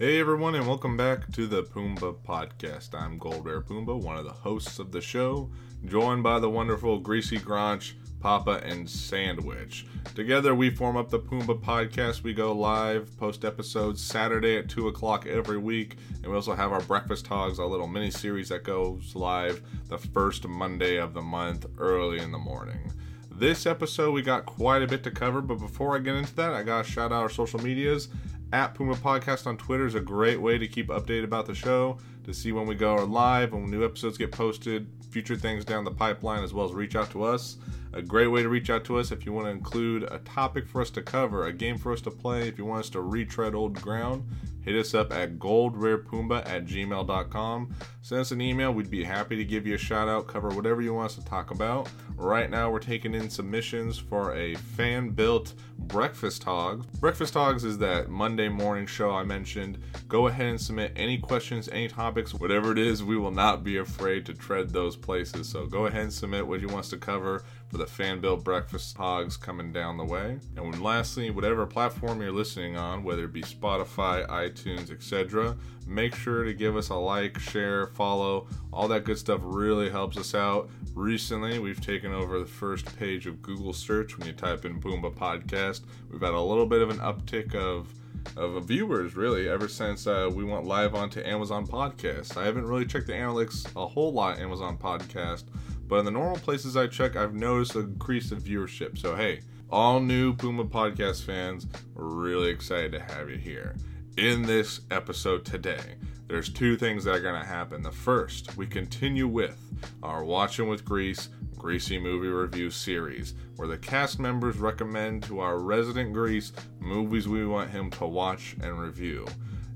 Hey everyone, and welcome back to the Pumbaa Podcast. I'm Gold Bear Pumbaa, one of the hosts of the show, joined by the wonderful Greasy Granch, Papa, and Sandwich. Together, we form up the Pumbaa Podcast. We go live, post episodes Saturday at 2 o'clock every week, and we also have our Breakfast Hogs, our little mini series that goes live the first Monday of the month, early in the morning. This episode, we got quite a bit to cover, but before I get into that, I got to shout out our social medias at Pumbaa Podcast on Twitter is a great way to keep updated about the show, to see when we go live, when new episodes get posted, future things down the pipeline, as well as reach out to us. A great way to reach out to us if you want to include a topic for us to cover, a game for us to play, if you want us to retread old ground, hit us up at goldbearpumbaa at gmail.com. Send us an email. We'd be happy to give you a shout out, cover whatever you want us to talk about. Right now, we're taking in submissions for a fan built Breakfast Hogs. Breakfast Hogs is that Monday morning show I mentioned. Go ahead and submit any questions, any topics, whatever it is. We will not be afraid to tread those places. So go ahead and submit what you want us to cover for the fan built breakfast hogs coming down the way. And lastly, whatever platform you're listening on, whether it be Spotify, iTunes, etc., make sure to give us a like, share, follow. All that good stuff really helps us out. Recently, we've taken over the first page of Google search when you type in Pumbaa Podcast. We've had a little bit of an uptick of of viewers really ever since uh, we went live onto Amazon Podcast. I haven't really checked the analytics a whole lot Amazon Podcast, but in the normal places I check, I've noticed an increase in viewership. So hey, all new Pumbaa Podcast fans, really excited to have you here. In this episode today, there's two things that are going to happen. The first, we continue with our Watching with Grease Greasy Movie Review series, where the cast members recommend to our resident Grease movies we want him to watch and review.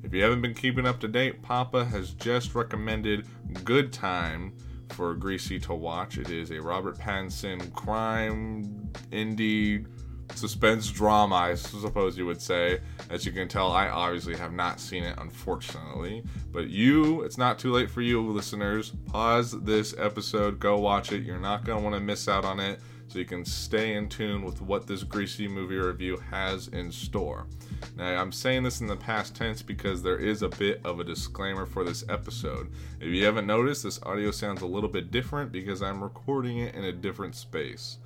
If you haven't been keeping up to date, Papa has just recommended Good Time for Greasy to watch. It is a Robert Pattinson crime indie suspense drama, I suppose you would say. As you can tell, I obviously have not seen it, unfortunately. But you, it's not too late for you, listeners. Pause this episode, go watch it. You're not going to want to miss out on it, so you can stay in tune with what this greasy movie review has in store. Now, I'm saying this in the past tense because there is a bit of a disclaimer for this episode. If you haven't noticed, this audio sounds a little bit different because I'm recording it in a different space.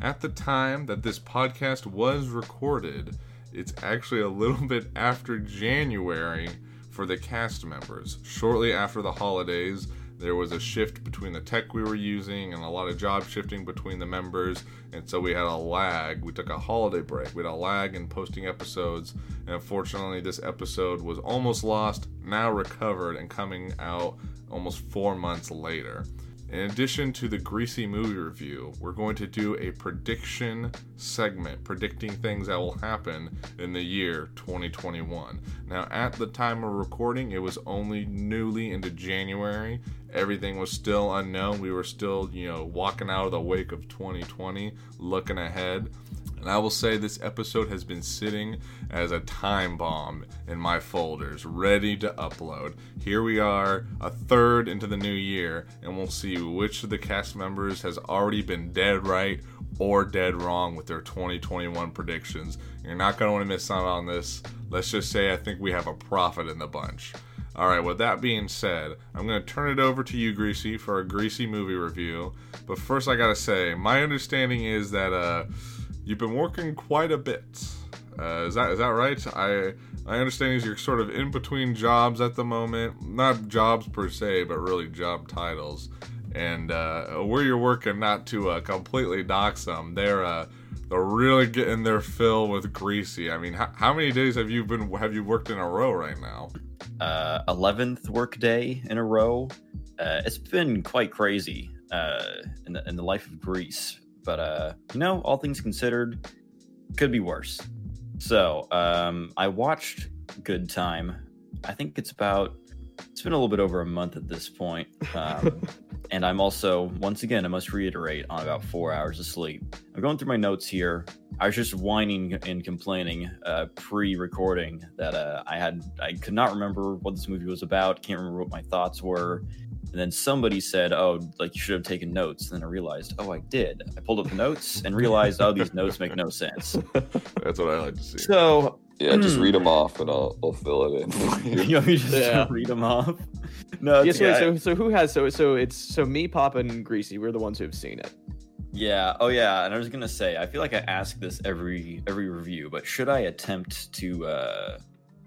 At the time that this podcast was recorded, it's actually a little bit after January for the cast members. Shortly after the holidays, there was a shift between the tech we were using and a lot of job shifting between the members, and so we had a lag. We took a holiday break. We had a lag in posting episodes, and unfortunately, this episode was almost lost, now recovered, and coming out almost four months later. In addition to the Greasy movie review, we're going to do a prediction segment, predicting things that will happen in the year 2021. Now, at the time of recording, it was only newly into January. Everything was still unknown. We were still, you know, walking out of the wake of 2020, looking ahead. And I will say this episode has been sitting as a time bomb in my folders, ready to upload. Here we are, a third into the new year, and we'll see which of the cast members has already been dead right or dead wrong with their 2021 predictions. You're not going to want to miss out on this. Let's just say I think we have a prophet in the bunch. All right, with that being said, I'm going to turn it over to you, Greasy, for a Greasy movie review. But first, I got to say, my understanding is that, uh, You've been working quite a bit. Uh, is that is that right? I I understand you're sort of in between jobs at the moment. Not jobs per se, but really job titles. And uh, where you're working, not to uh, completely dox them, they're uh, they're really getting their fill with greasy. I mean, how, how many days have you been have you worked in a row right now? Uh, eleventh work day in a row. Uh, it's been quite crazy in the in the life of Grease. But uh, you know, all things considered, could be worse. So um, I watched Good Time. I think it's about it's been a little bit over a month at this point. Um, and I'm also, once again, I must reiterate, on about four hours of sleep. I'm going through my notes here. I was just whining and complaining uh, pre-recording that uh, I had, I could not remember what this movie was about. Can't remember what my thoughts were. And then somebody said, "Oh, like you should have taken notes." And then I realized, "Oh, I did." I pulled up the notes and realized, "Oh, these notes make no sense." That's what I like to see. So Yeah, just Hmm. read them off and I'll, I'll fill it in. for you. you want me just Yeah. read them off? No, Yeah, so, okay. so so who has so so it's so me, Papa, and Greasy. We're the ones who have seen it. Yeah. Oh, yeah. And I was gonna say, I feel like I ask this every every review, but should I attempt to uh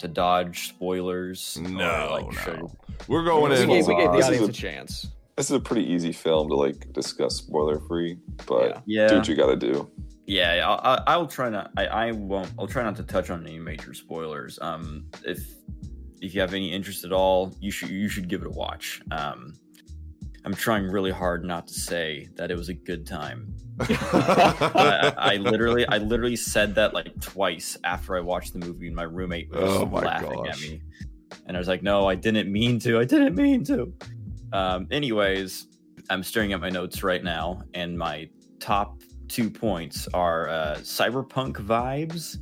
to dodge spoilers? or, No, like, should- no. We're going We in. gave, we gave the This is audience a- a chance. This is a pretty easy film to like discuss spoiler free, but Yeah. Yeah. do what you gotta do. Yeah, I'll, I'll- I'll try not. I, I won't. I'll try not to touch on any major spoilers. Um, if if you have any interest at all, you should you should give it a watch. Um, I'm trying really hard not to say that it was a good time. I, I literally, I literally said that like twice after I watched the movie, and my roommate was Oh laughing gosh. at me, and I was like, "No, I didn't mean to. I didn't mean to." Um, anyways, I'm staring at my notes right now, and my top two points are uh, cyberpunk vibes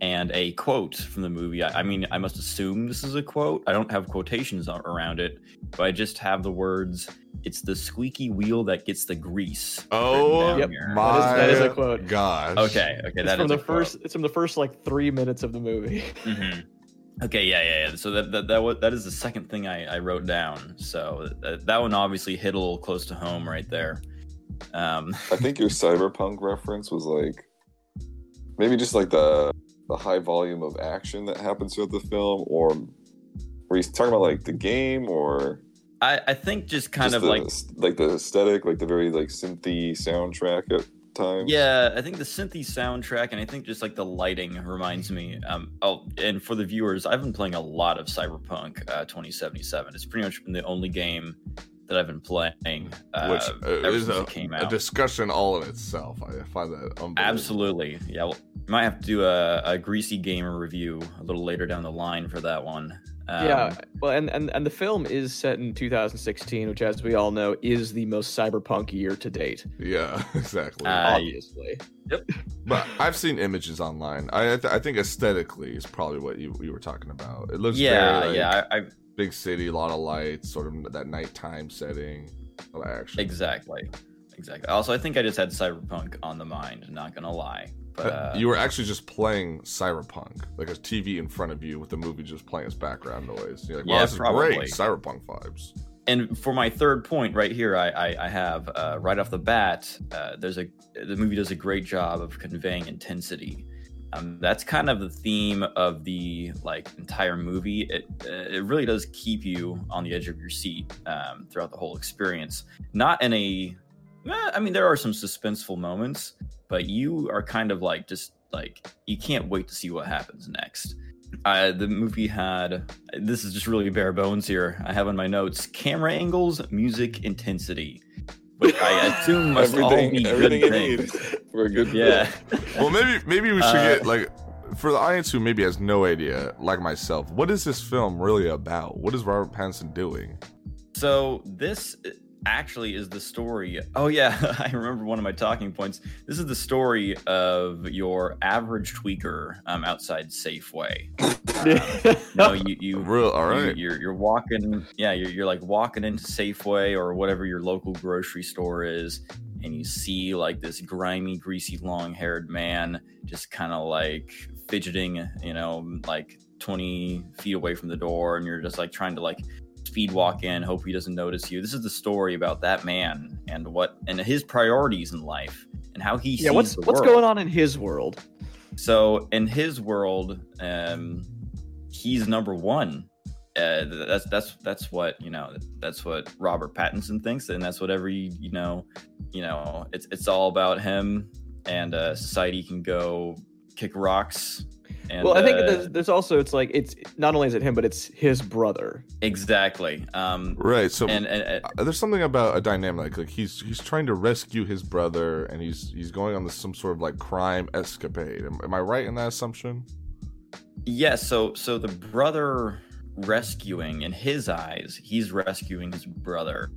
and a quote from the movie. I, I mean, I must assume this is a quote. I don't have quotations around it, but I just have the words. It's the squeaky wheel that gets the grease. Oh, Yep. here. my That is- that is a quote. gosh. Okay, okay, It's that from is the a quote. first. It's from the first like three minutes of the movie. Mhm. Okay, yeah, yeah, yeah. So that that that, wa- that is the second thing I, I wrote down. So that, that one obviously hit a little close to home right there. Um, I think your cyberpunk reference was like maybe just like the the high volume of action that happens throughout the film, or were you talking about like the game or I I think just kind just of the, like like the aesthetic, like the very like synthy soundtrack at times? Yeah, I think the synthy soundtrack and I think just like the lighting reminds me. Um, oh, and for the viewers, I've been playing a lot of Cyberpunk uh, 2077. It's pretty much been the only game that I've been playing uh, Which uh, is a, it came a discussion all in itself. I find that unbelievable. Absolutely, yeah. Well, you might have to do a, a greasy gamer review a little later down the line for that one. Um, yeah, well, and, and and the film is set in 2016, which, as we all know, is the most cyberpunk year to date. Yeah, exactly. Uh, Obviously, Yep. but I've seen images online. I I, th- I think aesthetically is probably what you, you were talking about. It looks yeah, very, like, yeah. I, I big city, a lot of lights, sort of that nighttime setting, of action. exactly, exactly. Also, I think I just had Cyberpunk on the mind. Not gonna lie, but uh, you were actually just playing Cyberpunk, like a TV in front of you with the movie just playing as background noise. You're like, wow, Yeah, this is probably. great. Cyberpunk vibes. and for my third point right here i i, I have uh, right off the bat uh, there's a the movie does a great job of conveying intensity um, that's kind of the theme of the like entire movie it uh, it really does keep you on the edge of your seat um, throughout the whole experience not in a i mean there are some suspenseful moments but you are kind of like just like you can't wait to see what happens next uh, the movie had this is just really bare bones here. I have on my notes camera angles, music intensity, which I assume must all everything, be everything good you things. need for a good Yeah, film. Well, maybe maybe we should Uh, get like for the audience who maybe has no idea, like myself, what is this film really about? What is Robert Pattinson doing? so this actually is the story. Oh yeah, I remember one of my talking points. This is the story of your average tweaker um, outside Safeway. no, you you Real, all You- right. You're you're walking, yeah. You're you're like walking into Safeway or whatever your local grocery store is, and you see like this grimy, greasy, long-haired man just kind of like fidgeting, you know, like 20 feet away from the door, and you're just like trying to like speed walk in, hope he doesn't notice you. This is the story about that man and what and his priorities in life and how he yeah. sees What's what's going on in his world? So in his world, um, he's number one. Uh, that's that's that's what you know. That's what Robert Pattinson thinks, and that's what every you know, you know. It's it's all about him, and uh, society can go kick rocks. And, well, I think uh, there's, there's also it's like it's not only is it him, but it's his brother. exactly. Um, Right. So and, and, uh, there's something about a dynamic like he's he's trying to rescue his brother and he's he's going on this some sort of like crime escapade. Am, am I right in that assumption? Yeah, so so the brother rescuing in his eyes, he's rescuing his brother.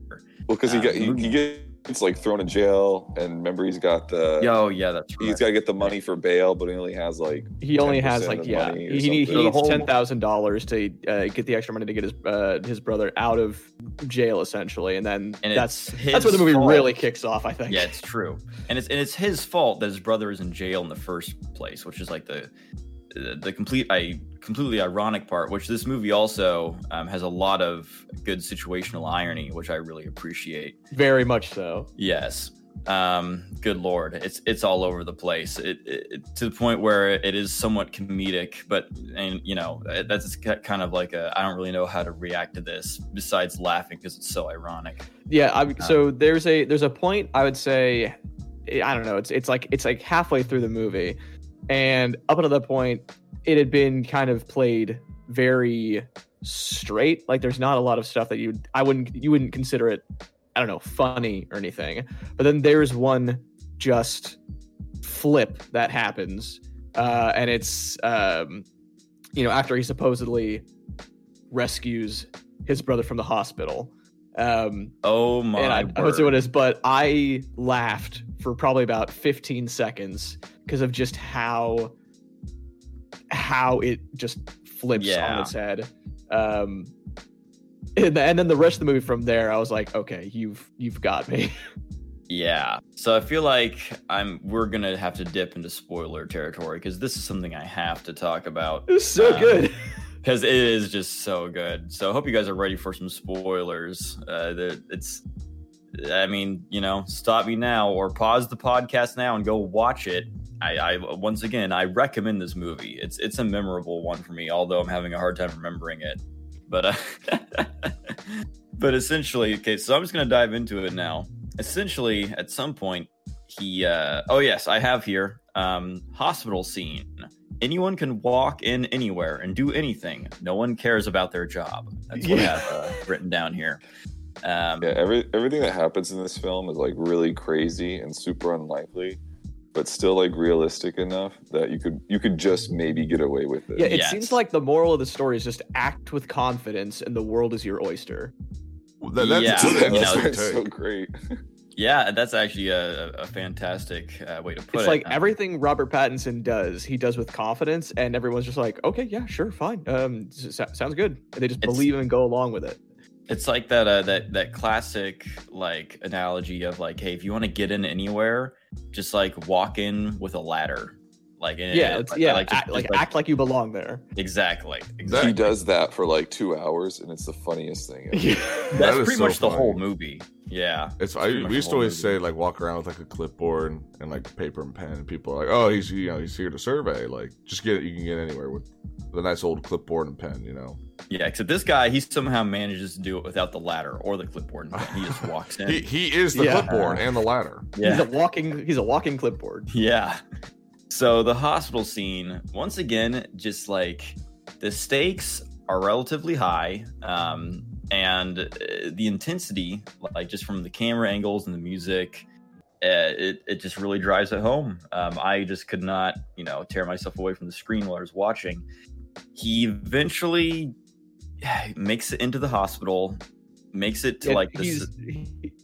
Well, because he Uh, got he, he gets like thrown in jail, and remember he's got the Yo, yeah, that's he's right. got to get the money for bail, but he only has like He only has like yeah, money he, he needs ten thousand dollars to uh, get the extra money to get his uh, his brother out of jail essentially, and then And that's that's where the movie fault. really kicks off. I think. Yeah, it's true, and it's and it's his fault that his brother is in jail in the first place, which is like the the complete I completely ironic part, which this movie also um, has a lot of good situational irony, which I really appreciate. Very much so. Yes. Um, good lord, it's it's all over the place. It, it to the point where it is somewhat comedic, but and you know that's kind of like a I don't really know how to react to this besides laughing because it's so ironic. Yeah. I, so there's a there's a point I would say I don't know. It's it's like it's like halfway through the movie, and up until that point, it had been kind of played very straight. Like there's not a lot of stuff that you I wouldn't you wouldn't consider it I don't know funny or anything. But then there's one just flip that happens, uh, and it's um, you know after he supposedly rescues his brother from the hospital. Um, oh my! And I, I would say what it is, but I laughed for probably about 15 seconds because of just how how it just flips yeah. on its head. Um, and, then the rest of the movie from there, I was like, okay, you've you've got me. Yeah. So I feel like I'm we're gonna have to dip into spoiler territory because this is something I have to talk about. It's so um, good. Because it is just so good. So I hope you guys are ready for some spoilers. Uh, it's I mean, you know, stop me now or pause the podcast now and go watch it. I, I once again I recommend this movie. It's it's a memorable one for me, although I'm having a hard time remembering it. But uh, but essentially, okay, so I'm just gonna dive into it now. Essentially, at some point, he uh, oh yes, I have here um, hospital scene. Anyone can walk in anywhere and do anything. No one cares about their job. That's what yeah. I have uh, written down here. Um, yeah, every everything that happens in this film is like really crazy and super unlikely, but still like realistic enough that you could you could just maybe get away with it. Yeah, it yes. seems like the moral of the story is just act with confidence, and the world is your oyster. That, that's, yeah, that's, that's so great. Yeah, that's actually a, a fantastic uh, way to put it's it. It's like um, everything Robert Pattinson does, he does with confidence, and everyone's just like, okay, yeah, sure, fine, um, sounds good. And they just believe him and go along with it. It's like that uh, that that classic like analogy of like, hey, if you want to get in anywhere, just like walk in with a ladder. Like yeah, it, yeah, like, act, like, like, act like you belong there. Exactly, exactly. He does that for like two hours, and it's the funniest thing. Yeah. That's that pretty so much funny. the whole movie. Yeah, it's. I, we used to always movie. say like walk around with like a clipboard and like paper and pen. And people are like, oh, he's you know he's here to survey. Like just get it. You can get anywhere with the nice old clipboard and pen. You know. Yeah, except this guy, he somehow manages to do it without the ladder or the clipboard. He just walks in. he, he is the yeah. clipboard and the ladder. Yeah, he's a walking. He's a walking clipboard. Yeah. So the hospital scene, once again, just like the stakes are relatively high, um, and uh, the intensity, like just from the camera angles and the music, uh, it it just really drives it home. Um, I just could not, you know, tear myself away from the screen while I was watching. He eventually makes it into the hospital makes it to like he's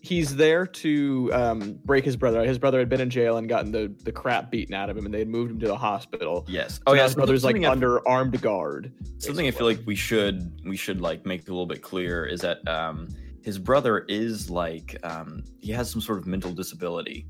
he's there to um, break his brother. His brother had been in jail and gotten the the crap beaten out of him, and they had moved him to the hospital. Yes. So oh yeah. His brother's like under armed guard. Something I feel like we should we should like make a little bit clear is that um, his brother is like um, he has some sort of mental disability.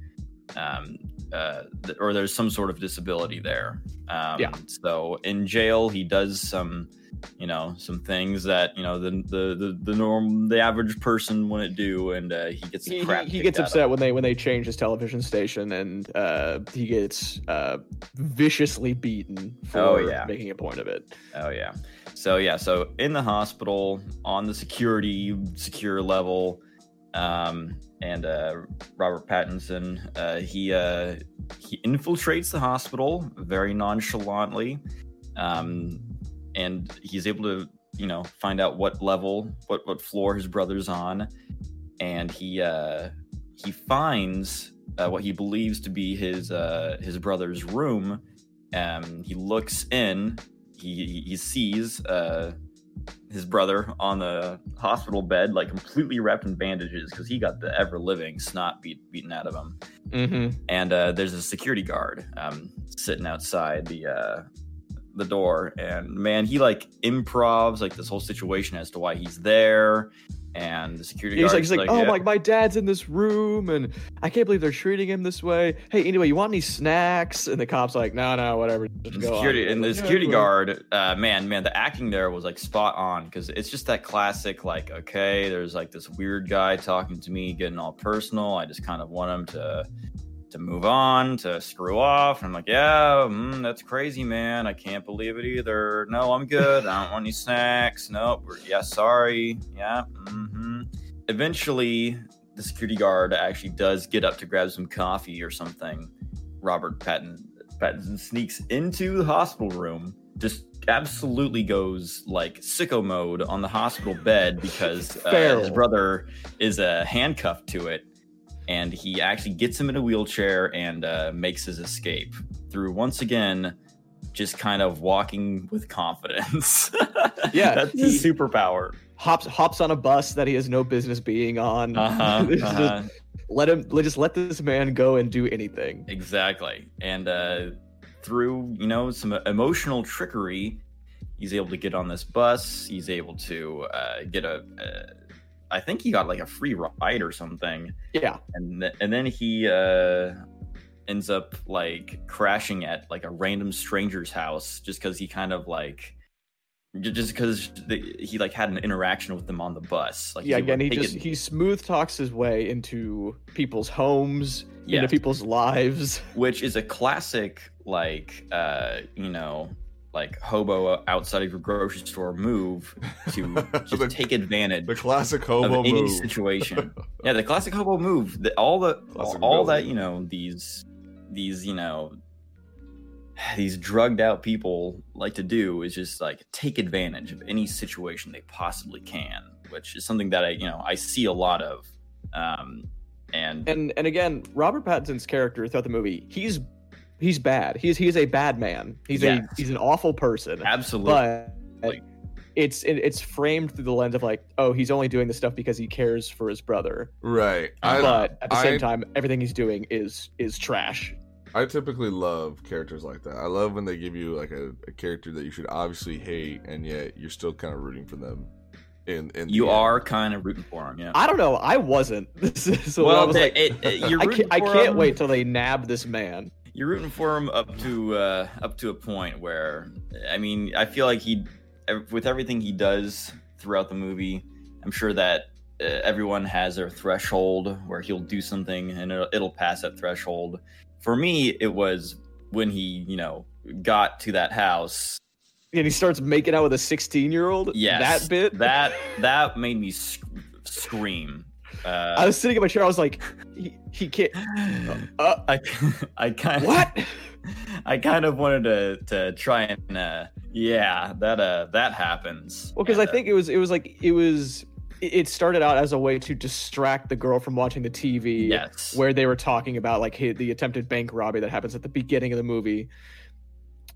Um, uh, or there's some sort of disability there. Um, yeah. So in jail, he does some you know some things that you know the the the, the norm the average person wouldn't do and uh, he gets he, he gets upset when they when they change his television station and uh, he gets uh, viciously beaten for oh, yeah. making a point of it oh yeah so yeah so in the hospital on the security secure level um, and uh, Robert Pattinson uh, he uh, he infiltrates the hospital very nonchalantly um, and he's able to you know find out what level what what floor his brother's on and he uh he finds uh, what he believes to be his uh his brother's room um he looks in he he sees his brother on the hospital bed, like completely wrapped in bandages because he got the ever living snot beat, beaten out of him. Mm-hmm. And uh, there's a security guard um, sitting outside the uh, the door and man he like improvs like this whole situation as to why he's there and the security He's guard like, he's like, oh yeah. my, my dad's in this room, and I can't believe they're treating him this way. Hey, anyway, you want any snacks? And the cop's like, no, no, whatever. Just And go on." security and the Like, "Yeah, security guard uh man man the acting there was like spot on because it's just that classic like okay there's like this weird guy talking to me getting all personal i just kind of want him to to move on to screw off. And i'm like yeah mm, that's crazy man. I can't believe it either. No i'm good. I don't want any snacks. Nope. Yeah sorry. Yeah hmm eventually the security guard actually does get up to grab some coffee or something. Robert patton Pattinson sneaks into the hospital room, just absolutely goes like sicko mode on the hospital bed because uh, his brother is uh, handcuffed to it. And he actually gets him in a wheelchair and uh, makes his escape through once again just kind of walking with confidence. Yeah, that's his superpower. hops hops on a bus that he has no business being on. Uh-huh, uh-huh. Let him let- just let this man go and do anything. Exactly. And uh, through, you know, some emotional trickery, he's able to get on this bus. He's able to uh, get a. Uh, I think he got like a free ride or something, Yeah, and th- and then he uh, ends up like crashing at like a random stranger's house just because he kind of like. Just because he like had an interaction with them on the bus, like yeah. Again, he just it- he smooth talks his way into people's homes, into people's lives. which is a classic like uh you know like hobo outside of your grocery store move to just The- take advantage The classic of hobo any move. situation yeah the classic hobo move the, all the Classic all villain. that you know these these you know these drugged out people like to do is just like take advantage of any situation they possibly can which is something that i you know i see a lot of um and And and again, Robert Pattinson's character throughout the movie, he's he's bad. He's he's a bad man. He's Yes. a he's an awful person. absolutely But it's it, it's framed through the lens of like, oh, he's only doing this stuff because he cares for his brother. right. I, but at the same time, everything he's doing is is trash. I typically love characters like that. I love when they give you like a, a character that you should obviously hate, and yet you're still kind of rooting for them. In in the you end. are kind of rooting for him yeah I don't know. I wasn't. so I was they- like, it, it- you're I can't, I can't him- wait till they nab this man. You're rooting for him up to uh, up to a point where, I mean, I feel like he, with everything he does throughout the movie, I'm sure that uh, everyone has their threshold where he'll do something and it'll, it'll pass that threshold. For me, it was when he, you know, got to that house. And he starts making out with a 16 year old. Yes, that bit. that that made me sc- scream. Uh, I was sitting in my chair. I was like, he, he can't. Uh, I I kind of what? I kind of wanted to to try and uh yeah that uh that happens. Well, because I uh, think it was it was like it was it- started out as a way to distract the girl from watching the TV. yes Where they were talking about like the attempted bank robbery that happens at the beginning of the movie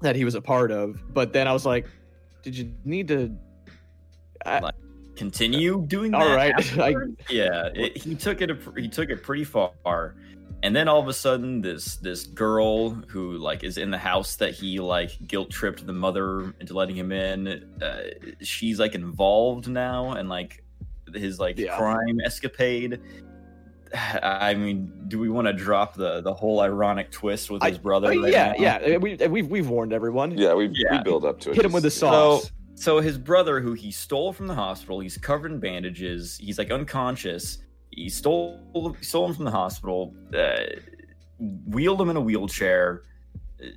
that he was a part of. But then I was like, did you need to? I, continue doing All that. right, I- yeah, it, he took it a, he took it pretty far. And then all of a sudden, this this girl who like is in the house that he like guilt tripped the mother into letting him in. Uh, she's like involved now, and like his like Yeah. crime escapade. I mean, do we want to drop the the whole ironic twist with I- his brother? Oh, right yeah, now? yeah. We we've we've warned everyone. Yeah, we, Yeah. we build up to it. Hit him with the Just- sauce. So his brother, who he stole from the hospital, he's covered in bandages. He's like unconscious. He stole stole him from the hospital. Uh, wheeled him in a wheelchair. uh,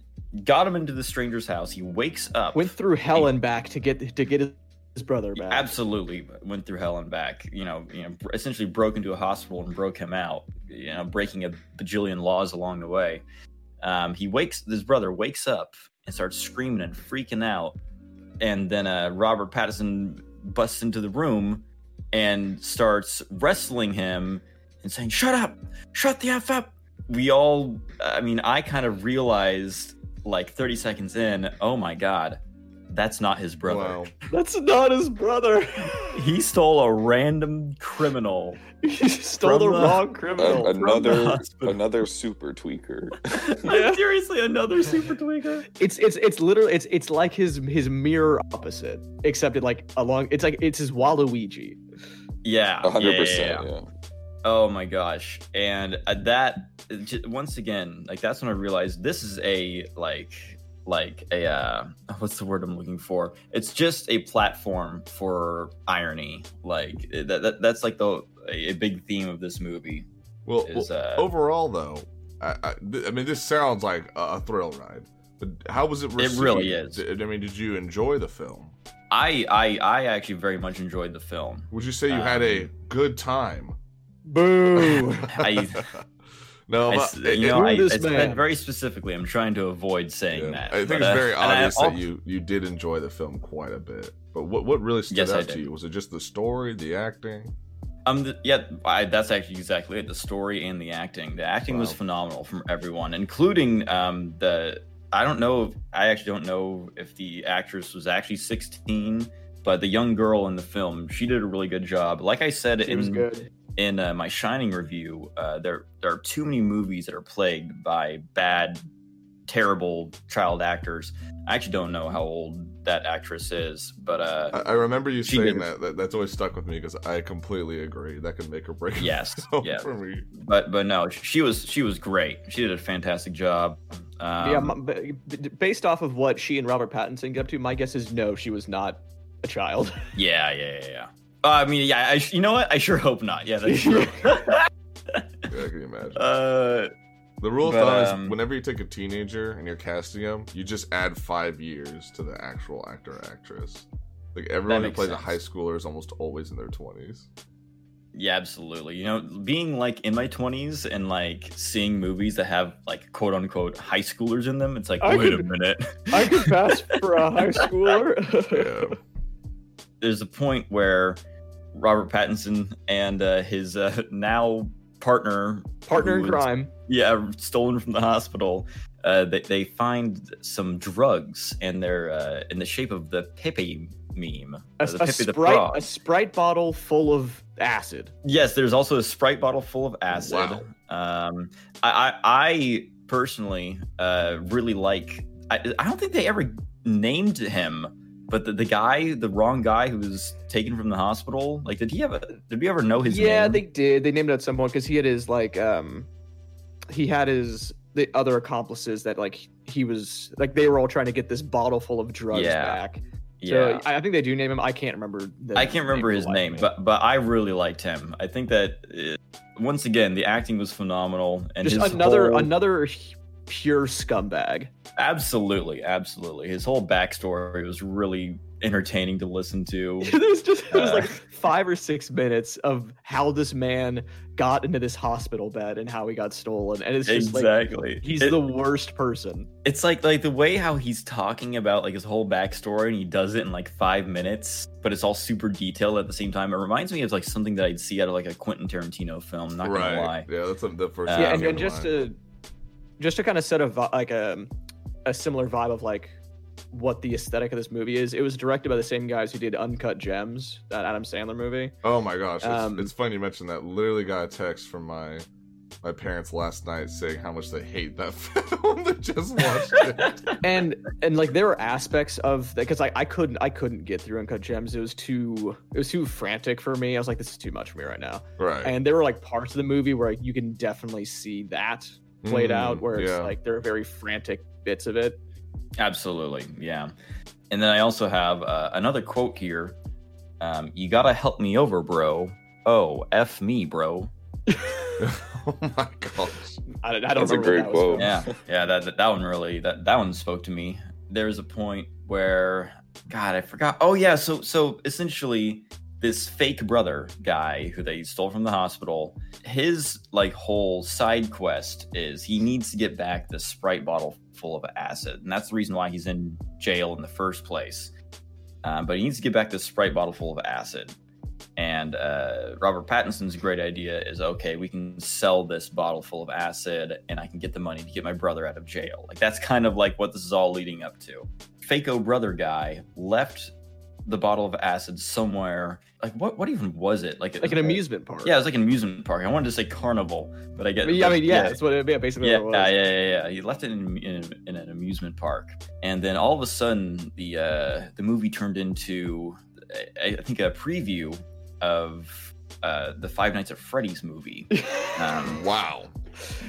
Got him into the stranger's house. He wakes up. Went through hell and back to get to get his brother back. Absolutely went through hell and back. You know, you know, essentially broke into a hospital and broke him out. You know, breaking a bajillion laws along the way. Um, he wakes his brother wakes up and starts screaming and freaking out, and then uh, Robert Pattinson busts into the room and starts wrestling him and saying, "Shut up! Shut the f up!" We all, I mean, I kind of realized like 30 seconds in, oh my god, that's not his brother Wow. That's not his brother. he stole a random criminal. he stole the, the- wrong criminal. from the another another super tweaker. Yeah. Seriously, another super tweaker. It's it's it's literally it's it's like his his mirror opposite, except it like along. It's like it's his Waluigi. Yeah, hundred yeah, yeah, percent. yeah. Yeah. Oh my gosh! And uh, that j- once again, like that's when I realized this is a like like a uh, what's the word I'm looking for? It's just a platform for irony. Like that, that that's like the a, a big theme of this movie. Well, Is, well, uh, overall though, I, I, I mean, this sounds like a, a thrill ride. But how was it received? It really is. Did- I mean, did you enjoy the film? I I I actually very much enjoyed the film. Would you say you had a Um, good time? Boo. I, no, I but it- you know, I, this I said man. very specifically. I'm trying to avoid saying yeah. that. I think but, it's uh, very and I obvious al- that you you did enjoy the film quite a bit. But what what really stood Yes, out to you? Was it just the story, the acting? Um, the, yeah, I, that's actually exactly it. The story and the acting. The acting was phenomenal from everyone, including um the. I don't know. If, I actually don't know if the actress was actually 16, but the young girl in the film, she did a really good job. Like I said She in was good. in uh, my Shining review, uh, there there are too many movies that are plagued by bad, terrible child actors. I actually don't know how old that actress is, but uh, I, I remember you saying did- that, that. That's always stuck with me because I completely agree. That could make or break. Yes, yeah. for me. but but no, she was she was great. She did a fantastic job. Um, yeah, m- b- b- based off of what she and Robert Pattinson get up to, my guess is no, she was not a child. yeah, yeah, yeah. yeah. Uh, I mean, yeah. I, you know what? I sure hope not. Yeah, that's true. Yeah, I can imagine. uh, The rule of But, thumb um, is whenever you take a teenager and you're casting them, you just add five years to the actual actor or actress. Like everyone who makes plays a high schooler is almost always in their twenties. yeah, absolutely. You know, being like in my twenties and like seeing movies that have like quote unquote high schoolers in them, it's like, I wait a minute. I could pass for a high schooler. Yeah, There's a point where Robert Pattinson and uh, his uh, now partner, Partner in crime. yeah, stolen from the hospital. Uh, they, they find some drugs and they're uh, in the shape of the Pepe meme. A, uh, a sprite, a sprite bottle full of acid. Yes, there's also a Sprite bottle full of acid. Um, I, I, I personally uh, really like. I, I don't think they ever named him, but the, the guy, the wrong guy who was taken from the hospital. Like, did he have a? Did we ever know his name? yeah, name? they did. They named it at some point because he had his like um, he had his the other accomplices that like he was like they were all trying to get this bottle full of drugs Yeah. back. yeah. So I, I think they do name him. I can't remember. The I can't remember his name, me. but but I really liked him. I think that uh, once again the acting was phenomenal, and just another whole- another pure scumbag. absolutely, absolutely. His whole backstory was really entertaining to listen to. There's just it was Uh. like five or six minutes of how this man got into this hospital bed and how he got stolen, and it's just like exactly. he's It- the worst person. It's like like the way how he's talking about like his whole backstory, and he does it in like five minutes, but it's all super detailed at the same time. It reminds me of like something that I'd see out of like a Quentin Tarantino film. Not gonna lie. Yeah, that's the first. Uh, yeah, and, and just mind. to just to kind of set a like a a similar vibe of like what the aesthetic of this movie is. It was directed by the same guys who did Uncut Gems, that Adam Sandler movie. Oh my gosh, it's, Um, it's funny you mentioned that. Literally got a text from my my parents last night saying how much they hate that film. they just watched it. and and like there were aspects of that because I, I couldn't I couldn't get through Uncut Gems. It was too it was too frantic for me. I was like, this is too much for me right now. Right. And there were like parts of the movie where like, you can definitely see that played Mm, out, where it's yeah. like there are very frantic bits of it. Absolutely, yeah. And then I also have uh, another quote here. Um, you gotta help me over, bro. Oh, f me, bro. oh my gosh. I, I don't That's a great that quote. Yeah, yeah. That, that that one really that that one spoke to me. There's a point where, God, I forgot. Oh yeah, so so essentially, this fake brother guy who they stole from the hospital, his like whole side quest is he needs to get back the sprite bottle full of acid, and that's the reason why he's in jail in the first place. Um, but he needs to get back the sprite bottle full of acid. And uh, Robert Pattinson's great idea is okay, we can sell this bottle full of acid and I can get the money to get my brother out of jail. Like, that's kind of like what this is all leading up to. Fako brother guy left the bottle of acid somewhere. Like, what what even was it? Like, like an amusement park. Yeah, it was like an amusement park. I wanted to say carnival, but I I get. mean, yeah, I mean, yeah, that's what it, yeah, basically yeah, what it yeah, yeah, yeah, yeah. He left it in, in, in an amusement park, and then all of a sudden, the uh, the movie turned into, I, I think, a preview of uh, the Five Nights at Freddy's movie. Um, Wow.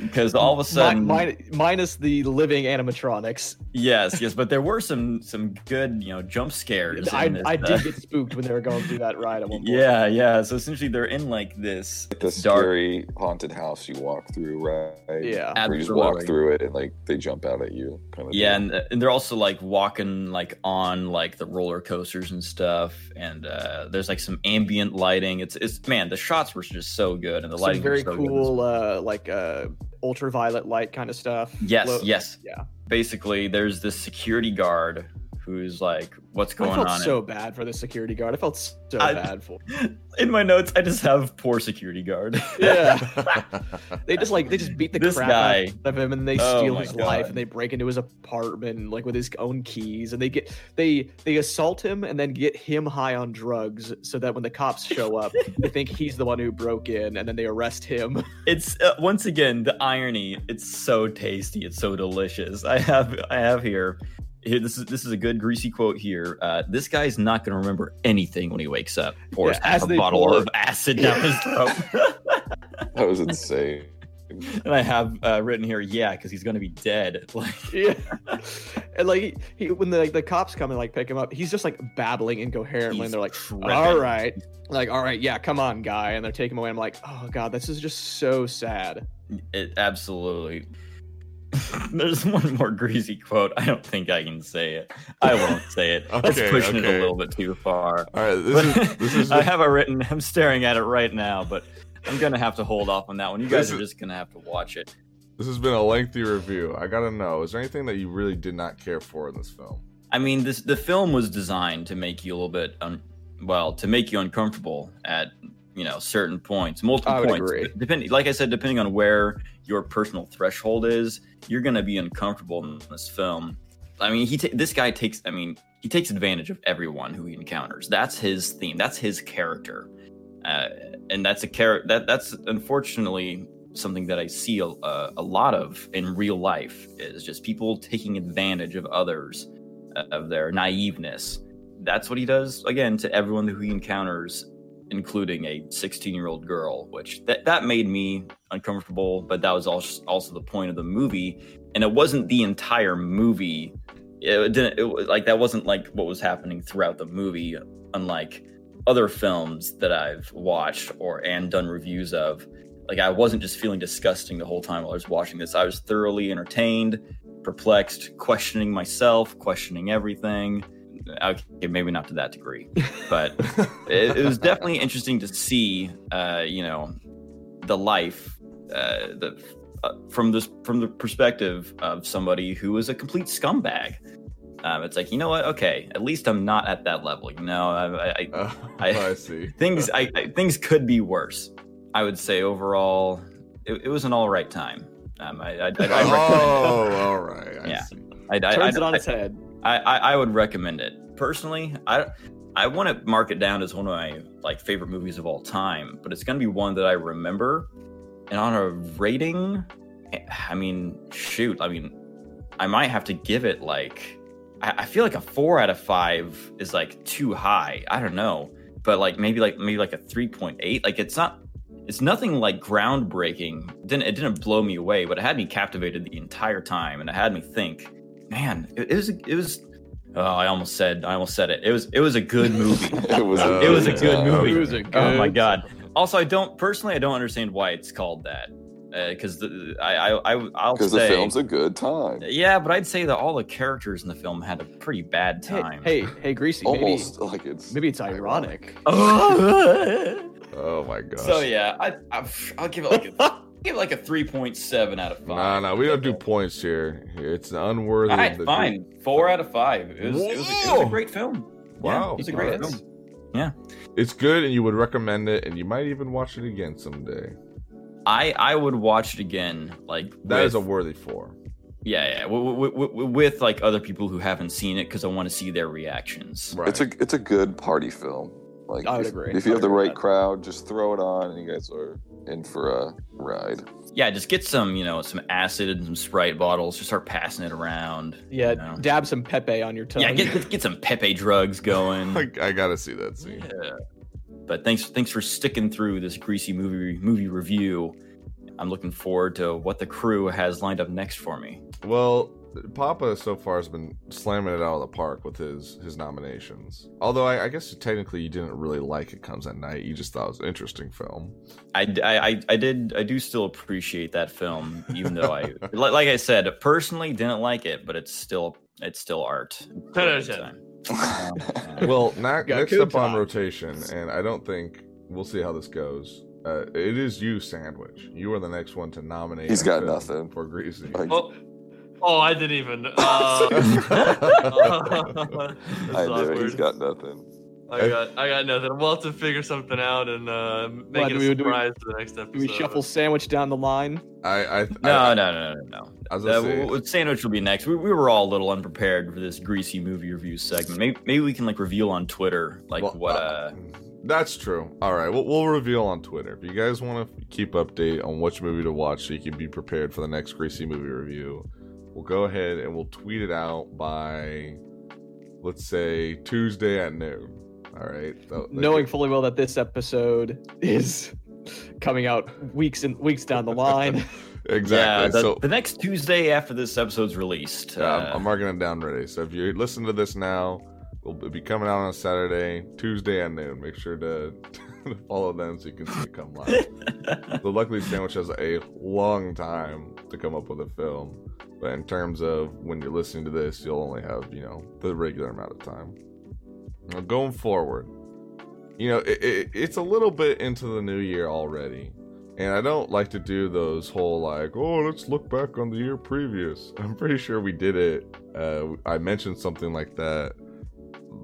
Because all of a sudden, min- minus the living animatronics. yes, yes, but there were some some good you know jump scares. I, this, I uh, did get spooked when they were going through that ride at one point. Yeah, yeah. So essentially, they're in like this the dark. scary haunted house you walk through, right? Yeah. Or you just walk through it and like they jump out at you, kind of. Yeah, and, and they're also like walking like on like the roller coasters and stuff, and uh, there's like some ambient lighting. It's it's man, the shots were just so good, and the Some lighting very was so good. cool, uh, like uh, ultraviolet light kind of stuff. Yes, yes. Yeah. Basically, there's this security guard who's like, "What's going on? I felt on?" so bad for the security guard. I felt so I- bad for. in my notes, I just have poor security guard. Yeah. They just like they just beat the This crap guy- out of him, and they Oh steal his God. life, and they break into his apartment like with his own keys, and they get they they assault him, and then get him high on drugs, so that when the cops show up, they think he's the one who broke in, and then they arrest him. it's uh, once again the irony. It's so tasty. It's so delicious. I have I have here. Here, this is this is a good greasy quote here. Uh, this guy's not going to remember anything when he wakes up, or Yeah, has a bottle pour- of acid down his throat. that was insane. and I have uh, written here, yeah, because he's going to be dead. Like, yeah, and like he, he when the like, the cops come and like pick him up, he's just like babbling incoherently, he's and they're like, tripping. "All right." Like, all right, yeah, come on, guy. And they're taking him away. I'm like, oh, God, this is just so sad. It absolutely. There's one more greasy quote. I don't think I can say it. I won't say it. That's Okay, pushing it a little bit too far. All right, this But is this is I have it written. I'm staring at it right now, but I'm gonna have to hold off on that one. You guys This are just gonna have to watch it. this has been a lengthy review. I gotta know, is there anything that you really did not care for in this film? I mean, this the film was designed to make you a little bit, un, well, to make you uncomfortable at you know certain points, multiple points. agree. Depending, like I said, depending on where your personal threshold is, you're gonna be uncomfortable in this film. I mean, he ta- this guy takes. I mean, he takes advantage of everyone who he encounters. That's his theme. That's his character, uh, and that's a character that that's unfortunately something that I see a, a, a lot of in real life is just people taking advantage of others uh, of their naiveness. That's what he does again to everyone who he encounters, including a 16 year old girl, which that, that made me uncomfortable, but that was also, also the point of the movie. And it wasn't the entire movie. It didn't, it, like, that wasn't like what was happening throughout the movie, unlike other films that I've watched or and done reviews of. Like, I wasn't just feeling disgusting the whole time while I was watching this. I was thoroughly entertained, perplexed, questioning myself, questioning everything. Okay, maybe not to that degree, but it, it was definitely interesting to see, uh, you know, the life uh, the, uh, from this from the perspective of somebody who is a complete scumbag. Um, it's like you know what? Okay, at least I'm not at that level. You know, I, I, Uh, I- I see. things I, I things could be worse. I would say overall, it, it was an all right time. Um, I, I, I, I oh, all right. I Yeah. see. I, I, Turns I- it on I- its head. I, I, I would recommend it personally. I I want to mark it down as one of my like favorite movies of all time, but it's gonna be one that I remember. And on a rating, I mean, shoot, I mean, I might have to give it like I, I feel like a four out of five is like too high. I don't know, but like maybe like maybe like a three point eight. Like it's not. It's nothing like groundbreaking. It didn't it didn't blow me away, but it had me captivated the entire time, and it had me think man, it, it was it was. Oh, I almost said I almost said it. It was it was a good movie. it was. Uh, it was a good good movie. It was a oh my god. Also, I don't personally I don't understand why it's called that because the I I, I I'll say Because the film's a good time. yeah, but I'd say that all the characters in the film had a pretty bad time. hey, hey, Greasy. Almost like it's Maybe, maybe it's ironic. Oh. Oh my gosh. so yeah, I, I I'll give it like a give it like a three point seven out of five. Nah, nah, we don't do points here. It's unworthy. All of right, the- fine. Four out of five. It was, it was, a, it was a great film. Wow. Yeah, it was a great Nice. film. It's good, and you would recommend it, and you might even watch it again someday. I I would watch it again. Like That with, is a worthy four. yeah yeah w- w- w- with like other people who haven't seen it because I want to see their reactions. Right. it's a it's a good party film. Like I would if, agree. if you I have the right that. crowd, just throw it on, and you guys are in for a ride. Yeah, just get some, you know, some acid and some Sprite bottles. Just start passing it around. Yeah, you know. dab some Pepe on your tongue. yeah, get, get get some Pepe drugs going. I, I gotta see that scene. Yeah. But thanks thanks for sticking through this greasy movie movie review. I'm looking forward to what the crew has lined up next for me. Well, Papa so far has been slamming it out of the park with his his nominations. Although I, I guess technically you didn't really like It Comes at Night. You just thought it was an interesting film. I, I, I- I did I do still appreciate that film, even though I li- like I said personally didn't like it, but it's still it's still art. Ten out of ten. Well, na- Got next up on rotation, and I don't think we'll see how this goes. Uh, it is you, Sandwich. You are the next one to nominate. He's got nothing. for Greasy. Like, Oh, oh, I didn't even. Uh, this I knew it. He's got nothing. I got, I got nothing. We'll have to figure something out and uh, make What, it a we- do we- surprise for the next episode. Do we shuffle sandwich down the line? I, I, No, I, no, no, no, no. I was Uh, gonna say- w- w- sandwich will be next. We, we were all a little unprepared for this greasy movie review segment. Maybe, maybe we can like reveal on Twitter like Well, what uh That's true. All right, we'll, we'll reveal on Twitter. If you guys want to keep update on which movie to watch, so you can be prepared for the next Greasy movie review, we'll go ahead and we'll tweet it out by, let's say Tuesday at noon. All right. That- that Knowing could- fully well that this episode is coming out weeks and weeks down the line. exactly. yeah the, so the next Tuesday after this episode's released. yeah, I'm, uh, I'm marking it down ready. So if you listen to this now, we'll be coming out on a Saturday, Tuesday at noon. Make sure to follow them so you can see it come live. the luckily sandwich has a long time to come up with a film. But in terms of when you're listening to this you'll only have you know the regular amount of time. Now going forward you know it, it, it's a little bit into the new year already. And i don't like to do those whole like oh let's look back on the year previous. I'm pretty sure we did it uh, i mentioned something like that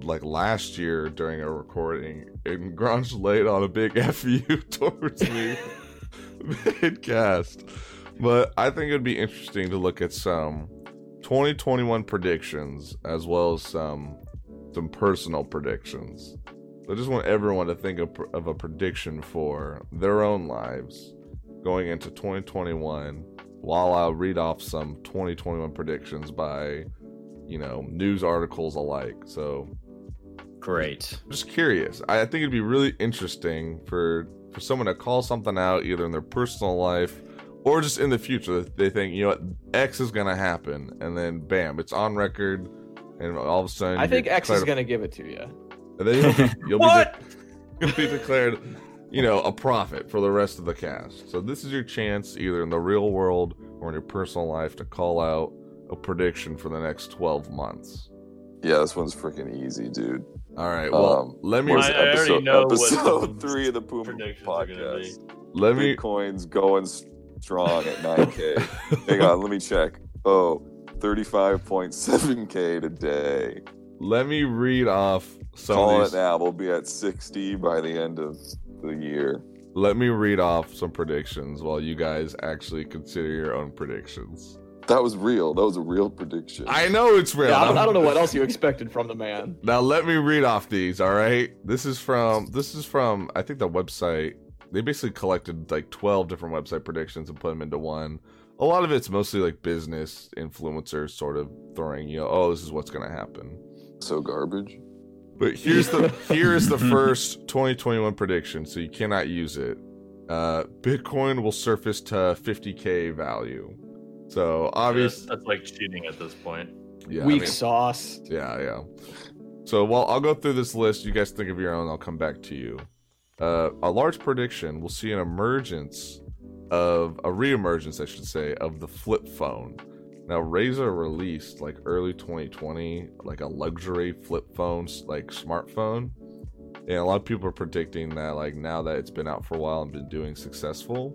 like last year during a recording and grunge laid on a big fu towards me. Mid-cast but i think it'd be interesting to look at some 2021 predictions as well as some some personal predictions. I just want everyone to think of, of a prediction for their own lives going into 2021 while i'll read off some 2021 predictions by you know news articles alike. So Great. I'm just curious. I I think it'd be really interesting for for someone to call something out either in their personal life or just in the future. They think, you know what, X is gonna happen, and then bam, it's on record, and all of a sudden, I think X is going to give it to you. and then you'll, be- you'll What? Be de- you'll be declared, you know, a prophet for the rest of the cast. So this is your chance, either in the real world or in your personal life, to call out a prediction for the next 12 months. Yeah, this one's freaking easy, dude. All right. Well, Um, let me Where's I- I already episode, know what episode the three of the Poop predictions are gonna be. podcast? let me Bitcoin's going strong at 9K. Hang on, let me check. Oh, 35.7K today. let me read off some Call of it now. We'll be at 60 by the end of the year. Let me read off some predictions while you guys actually consider your own predictions. That was real. That was a real prediction. I know it's real. Yeah, I don't, I don't know what else you expected from the man. Now let me read off these. All right, this is from this is from I think the website. They basically collected like twelve different website predictions and put them into one. A lot of it's mostly like business influencers sort of throwing, you know, oh, this is what's gonna happen. so garbage. But here's the here is the first 2021 prediction, so you cannot use it. Uh, Bitcoin will surface to 50k value. So That's, obvious, that's like cheating at this point. yeah, I Weak mean- sauce. yeah, yeah. So while I'll go through this list, you guys think of your own. I'll come back to you. Uh, a large prediction We'll see an emergence of a reemergence, I should say, of the flip phone. Now, Razr released like early 2020, like a luxury flip phone, like smartphone, and a lot of people are predicting that, like now that it's been out for a while and been doing successful,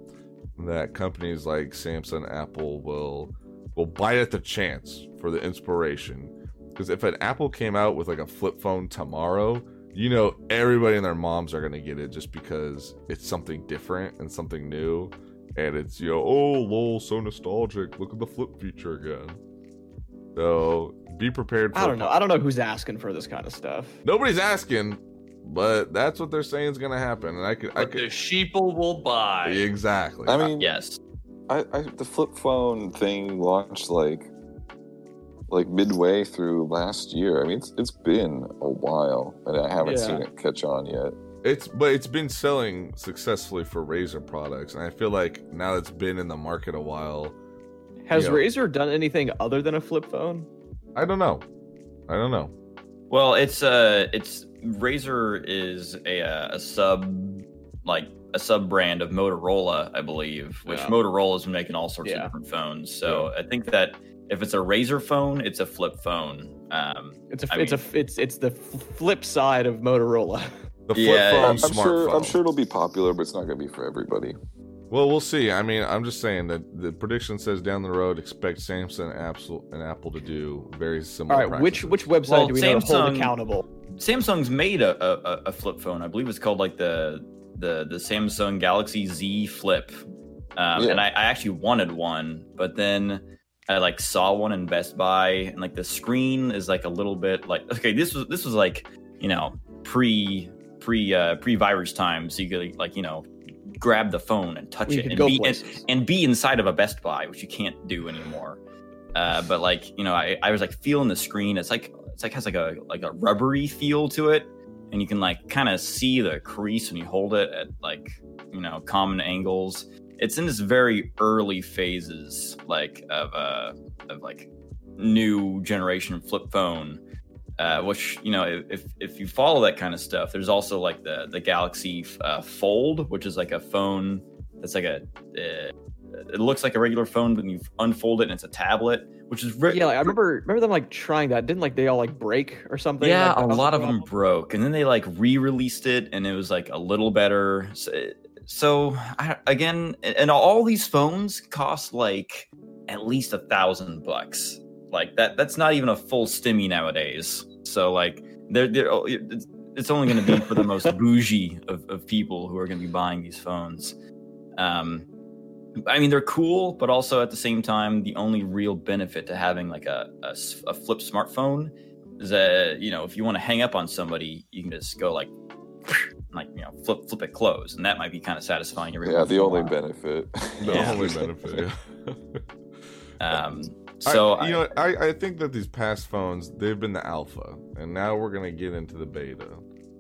that companies like Samsung, Apple will will bite at the chance for the inspiration. Because if an Apple came out with like a flip phone tomorrow, you know everybody and their moms are gonna get it just because it's something different and something new, and it's you know oh lol so nostalgic. Look at the flip feature again. So be prepared. For I don't know. I don't know who's asking for this kind of stuff. Nobody's asking, but that's what they're saying is going to happen, and I could, I But the sheeple will buy. exactly. I mean, Yes. I, I the flip phone thing launched like like midway through last year. I mean, it's it's been a while, and I haven't Yeah. seen it catch on yet. It's but it's been selling successfully for Razr products, and I feel like now it's been in the market a while. Has Yeah. Razr done anything other than a flip phone? I don't know. I don't know. Well, it's uh it's Razr is a uh, a sub like a sub brand of Motorola, I believe, which Yeah. Motorola's been making all sorts Yeah. of different phones. So I think that if it's a Razr phone, it's a flip phone. Um, It's a I it's a it's it's the flip side of Motorola. The flip Yeah, phone, I'm smartphone. sure I'm sure it'll be popular, but it's not going to be for everybody. Well, we'll see. I mean, I'm just saying that the prediction says down the road, expect Samsung and Apple, and Apple to do very similar. right, which practices. which website Well, do we know to hold accountable? Samsung's made a, a a flip phone. I believe it's called like the the the Samsung Galaxy Z Flip. Um, Yeah. And I, I actually wanted one, but then I like saw one in Best Buy, and like the screen is like a little bit like okay, this was this was like you know pre pre uh, pre virus time, so you could like you know grab the phone and touch We it and be and, and be inside of a Best Buy, which you can't do anymore. Uh, but like you know, I, I was like feeling the screen. It's like it's like has like a like a rubbery feel to it, and you can like kind of see the crease when you hold it at like you know common angles. It's in this very early phases like of uh of like new generation flip phone. Uh, which you know, if if you follow that kind of stuff, there's also like the the Galaxy uh, Fold, which is like a phone that's like a uh, it looks like a regular phone, but you unfold it and it's a tablet, which is very Yeah, like, I remember remember them like trying that. Didn't like they all like break or something? yeah, Like, a lot of them broke, and then they like re-released it, and it was like a little better. So, so I, again, and all these phones cost like at least a thousand bucks. Like that. That's not even a full stimmy nowadays. So like, they're they're oh, it's, it's only going to be for the most bougie of, of people who are going to be buying these phones. Um, I mean, they're cool, but also at the same time, the only real benefit to having like a a flip smartphone is that you know if you want to hang up on somebody, you can just go like like you know flip flip it close, and that might be kind of satisfying. every Yeah, the only while. benefit. the Yeah. only benefit? Um, so I, I, you know, I, I think that these past phones they've been the alpha, and now we're gonna get into the beta,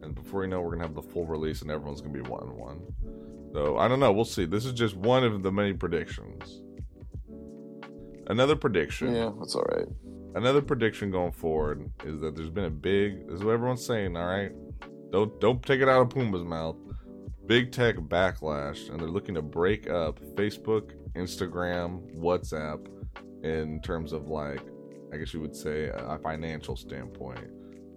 and before you know, we're gonna have the full release, and everyone's gonna be one one. So I don't know. We'll see. This is just one of the many predictions. Another prediction. yeah, that's all right. Another prediction going forward is that there's been a big. This is what everyone's saying. All right, don't don't take it out of Pumbaa's mouth. Big tech backlash, and they're looking to break up Facebook, Instagram, WhatsApp, in terms of like, I guess you would say a financial standpoint.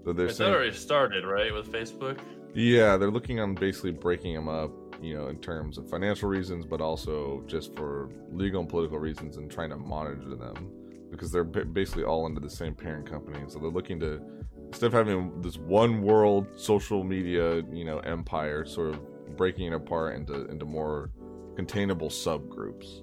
So they're It's saying, already started, right, with Facebook? yeah, they're looking on basically breaking them up, you know, in terms of financial reasons, but also just for legal and political reasons and trying to monitor them because they're basically all under the same parent company. So they're looking to, instead of having this one world social media, you know, empire, sort of breaking it apart into into more containable subgroups.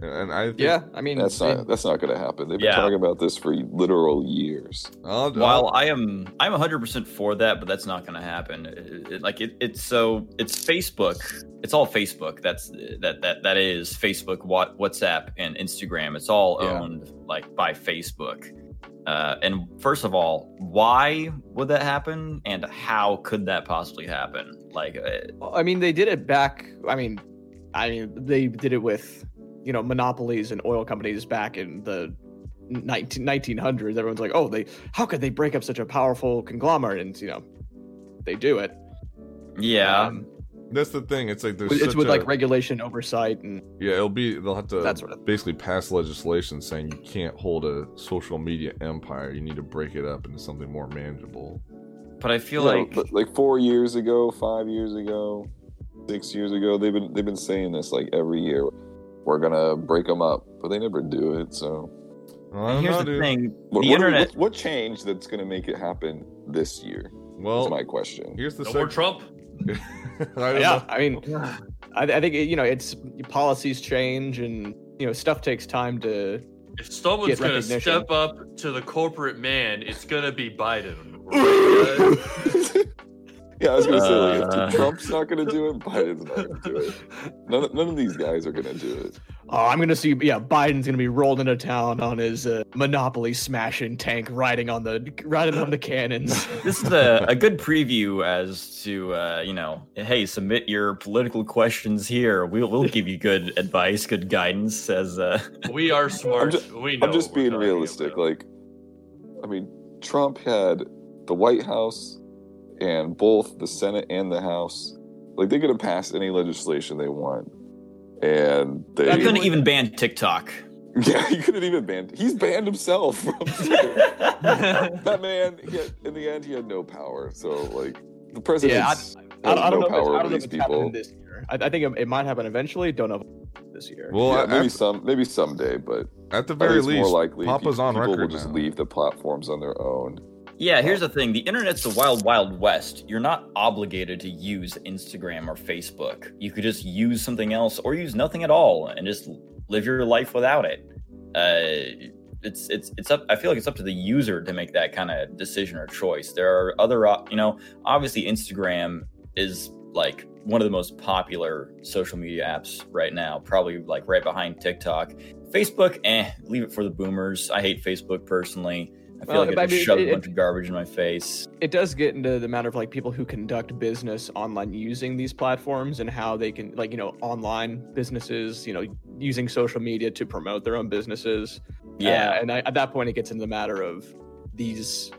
And, and I think, Yeah, I mean, That's they- not that's not going to happen. They've been Yeah. talking about this for literal years. I'll, while I'll- I am I'm 100% for that, but that's not going to happen. It- it- like it, it's so it's Facebook. It's all Facebook. That's that that that is Facebook, What WhatsApp, and Instagram. It's all Yeah. owned like by Facebook. Uh, and first of all, why would that happen, and how could that possibly happen? Like, uh, I mean, they did it back. I mean, I mean, they did it with you know monopolies and oil companies back in the 19, 1900s. Everyone's like, oh, they how could they break up such a powerful conglomerate? And you know, they do it. yeah, Um, that's the thing. It's like there's it's such with a- like regulation, oversight, and Yeah, it'll be they'll have to That sort of- basically pass legislation saying you can't hold a social media empire. You need to break it up into something more manageable. but I feel You like but, like four years ago, five years ago, six years ago, they've been they've been saying this like every year. We're gonna break them up, but they never do it. So, Well, I here's know, the dude. thing: what, the what, internet. what, what changed that's gonna make it happen this year? Well, That's my question. here's the No more Trump. I yeah, know. I mean, I, I think you know, it's policies change, and you know, stuff takes time to. If someone's gonna step up to the corporate man, it's gonna be Biden. Right, guys? Yeah, I was gonna say like Uh. Trump's not gonna do it, Biden's not gonna do it. None, of- none of these guys are gonna do it. Oh, I'm gonna see. Yeah, Biden's gonna be rolled into town on his uh, Monopoly smashing tank, riding on the riding on the cannons. This is a, a good preview as to uh, you know, hey, submit your political questions here. We'll we'll give you good advice, good guidance as uh We are smart. ju- we know I'm just being realistic. about. Like, I mean, Trump had the White House and both the Senate and the House. Like, they could have passed any legislation they want, and they. I couldn't even ban TikTok. Yeah, he couldn't even ban. He's banned himself from. that man, he had, in the end, he had no power. So, like, the president. Yeah, has I don't, I don't no know. Power I over don't know if these people. this year. I, I think it, it might happen eventually. Don't know this year. Well, yeah, at, maybe some, maybe someday, but at the very least, more likely Papa's pe- on people record will just now. leave the platforms on their own. Yeah, here's the thing. The internet's the wild, wild west. You're not obligated to use Instagram or Facebook. You could just use something else or use nothing at all and just live your life without it. Uh, it's it's it's up. I feel like it's up to the user to make that kind of decision or choice. There are other, you know, obviously Instagram is like one of the most popular social media apps right now, probably like right behind TikTok. Facebook, eh, leave it for the boomers. I hate Facebook personally. I feel Well, like I just mean, shoved it- a bunch of garbage in my face. it does get into the matter of like people who conduct business online using these platforms and how they can like you know online businesses you know using social media to promote their own businesses. Yeah, Uh, and I, at that point it gets into the matter of these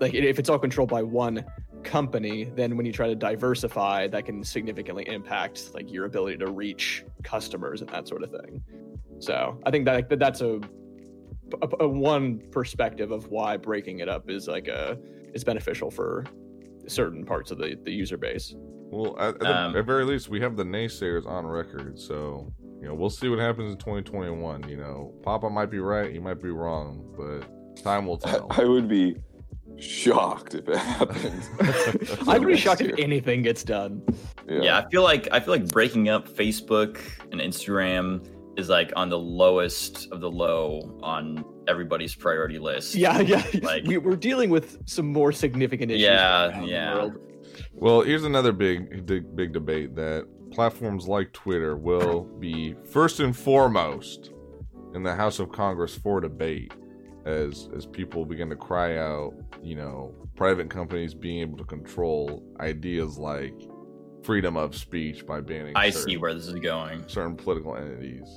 like if it's all controlled by one company then when you try to diversify that can significantly impact like your ability to reach customers and that sort of thing. So i think that- that's a, a, a one perspective of why breaking it up is like a is beneficial for certain parts of the, the user base Well, at, at, the, Um, at very least, we have the naysayers on record. So, you know, we'll see what happens in 2021. You know, Papa might be right, he might be wrong, but time will I, tell. I would be shocked if it happened. i'd be Next shocked if anything gets done yeah. I feel like I feel like breaking up Facebook and Instagram is like on the lowest of the low on everybody's priority list. yeah yeah Like- we, we're dealing with some more significant issues Yeah, right now in the yeah. Well, here's another big, big, big debate that platforms like Twitter will be first and foremost in the House of Congress for debate as as people begin to cry out, you know, private companies being able to control ideas like freedom of speech by banning. I certain- see where this is going. certain political entities.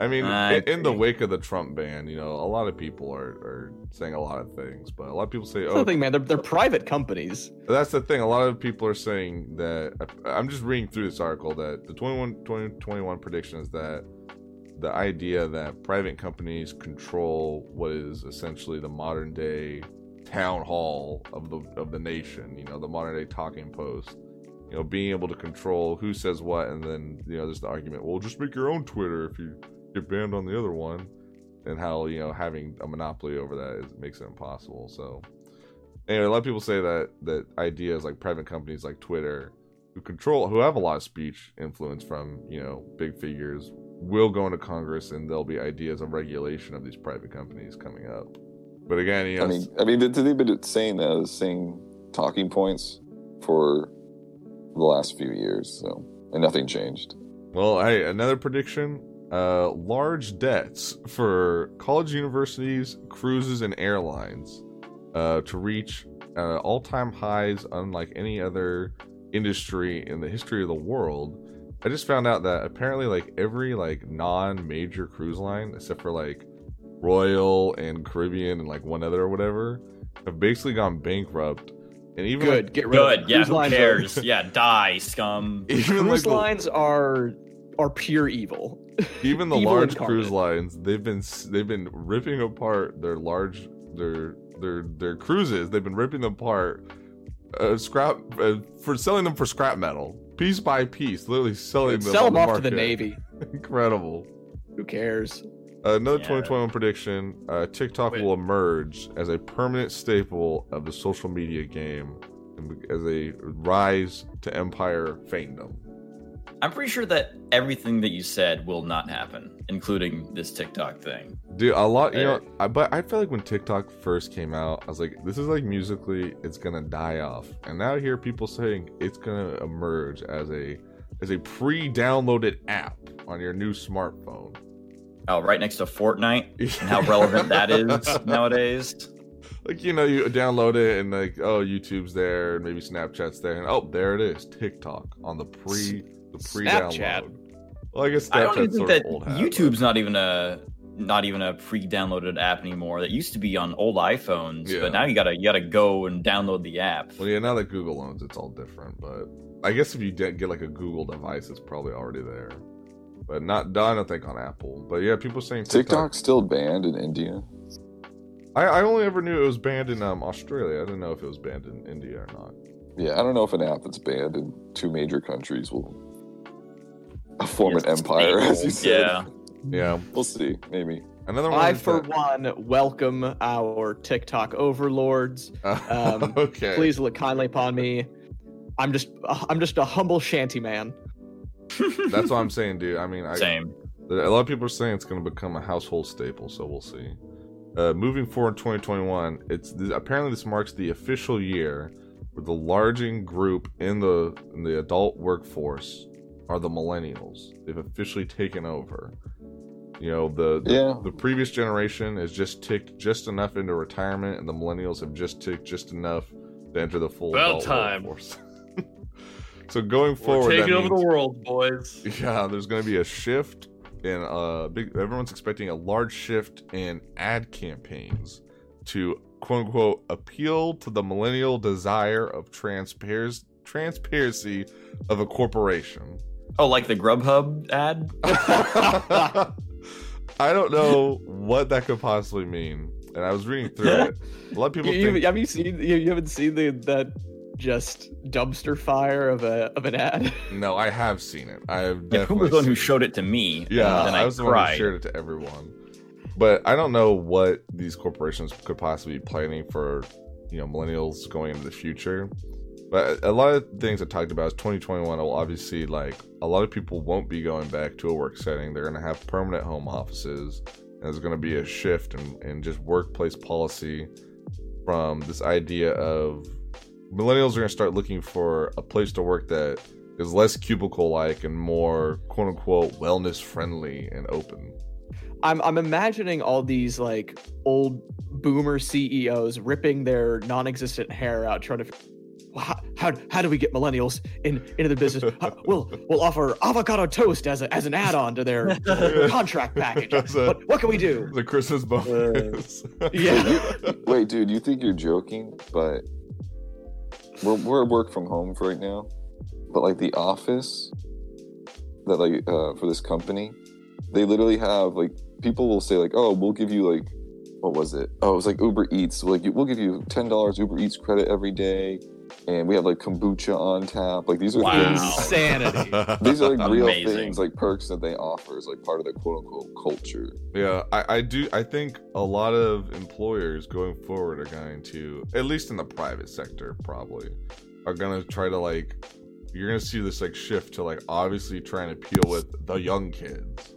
I mean, I in, in the wake of the Trump ban, you know, a lot of people are, are saying a lot of things, but a lot of people say, That's "Oh, the thing, man. They're, they're private companies. that's the thing. A lot of people are saying that I'm just reading through this article that the 21 2021 prediction is that the idea that private companies control what is essentially the modern day town hall of the of the nation, you know, the modern day talking post. You know, being able to control who says what and then, you know, there's the argument, well, just make your own Twitter if you get banned on the other one. And how, you know, having a monopoly over that is, makes it impossible. So anyway, a lot of people say that that ideas like private companies like Twitter, who control, who have a lot of speech influence from you know big figures, will go into Congress, and there'll be ideas of regulation of these private companies coming up. But again, you know, I mean, I mean, they- they've been saying that, saying talking points for the last few years, so and nothing changed. Well, hey, another prediction: uh, large debts for college, universities, cruises, and airlines uh, to reach uh, all-time highs, unlike any other industry in the history of the world. I just found out that apparently, like every like non-major cruise line, except for like Royal and Caribbean and like one other or whatever, have basically gone bankrupt. And even Good. like, Get rid of Good. Yeah. cruise Who lines are- cares? yeah. Die, scum. even like Cruise the- lines are are pure evil. even the Evil large incarnate. cruise lines they've been they've been ripping apart their large their their their cruises they've been ripping them apart uh, scrap uh, for selling them for scrap metal piece by piece literally selling them Sell on them the off to the. Navy. incredible Who cares? Uh, another Yeah. 2021 prediction uh, tiktok Wait. will emerge as a permanent staple of the social media game and as a rise to empire fandom I'm pretty sure that everything that you said will not happen, including this TikTok thing. Dude, a lot, you know, I, but I feel like when TikTok first came out, I was like, this is like Musical.ly, it's gonna die off. And now I hear people saying it's gonna emerge as a as a pre-downloaded app on your new smartphone. Oh, right next to Fortnite and how relevant that is nowadays. Like you know, you download it and like, oh, YouTube's there, and maybe Snapchat's there, and oh, there it is, TikTok on the pre the pre-download. Snapchat. Well, I guess I don't even think that old hat, YouTube's not even a not even a pre-downloaded app anymore. That used to be on old iPhones, Yeah. but now you gotta you gotta go and download the app. Well, yeah, now that Google owns, it's all different. But I guess if you get like a Google device, it's probably already there. But not, done I don't think on Apple. But yeah, people saying TikTok. TikTok's still banned in India. I, I only ever knew it was banned in um, Australia. I didn't know if it was banned in India or not. Yeah, I don't know if an app that's banned in two major countries will form an It's empire, as you said. Yeah. Yeah, We'll see. Maybe. another one. I, for that- one, welcome our TikTok overlords. um, okay. Please look kindly upon me. I'm just, I'm just a humble shanty man. That's what I'm saying, dude. I mean, I, Same. A lot of people are saying it's going to become a household staple, so we'll see. Uh, moving forward, in 2021, it's th- apparently this marks the official year where the largest group in the in the adult workforce are the millennials. They've officially taken over. You know, the the, Yeah. the previous generation has just ticked just enough into retirement, and the millennials have just ticked just enough to enter the full About adult time. workforce. so going We're forward, taking over means- the world, boys. yeah, there's going to be a shift in uh big everyone's expecting a large shift in ad campaigns to quote unquote appeal to the millennial desire of transpar- transparency of a corporation. Oh, like the Grubhub ad? I don't know what that could possibly mean. And I was reading through it. A lot of people You, you- think have you seen? You, you haven't seen the that just dumpster fire of a of an ad? no, I have seen it. I have Yeah, who was the one who showed it to me? Yeah, and then I I, was the one who shared it to everyone. But I don't know what these corporations could possibly be planning for, you know, millennials going into the future. But a lot of things I talked about is 2021 will obviously like a lot of people won't be going back to a work setting. They're going to have permanent home offices. And there's going to be a shift in, in just workplace policy from this idea of millennials are going to start looking for a place to work that is less cubicle like and more quote unquote wellness friendly and open. I'm I'm imagining all these like old boomer CEOs ripping their non-existent hair out, trying to. How, how, how do we get millennials in into the business? How- we'll we'll offer avocado toast as a, as an add-on to their contract package. That's a- What, what can we do? The Christmas bonus. Yeah. Wait, dude, you think you're joking, but we're we're work from home for right now. But like the office that like uh, for this company, they literally have like people will say like, oh, we'll give you like what was it? Oh, it was like Uber Eats. Like we'll give you ten dollars Uber Eats credit every day, and we have like kombucha on tap. Like these are Wow. things. Insanity. These are like real Amazing. things, like perks that they offer as like part of their quote unquote culture. Yeah, I, I do. I think a lot of employers going forward are going to, at least in the private sector, probably, are going to try to like. You're going to see this like shift to like obviously trying to appeal with the young kids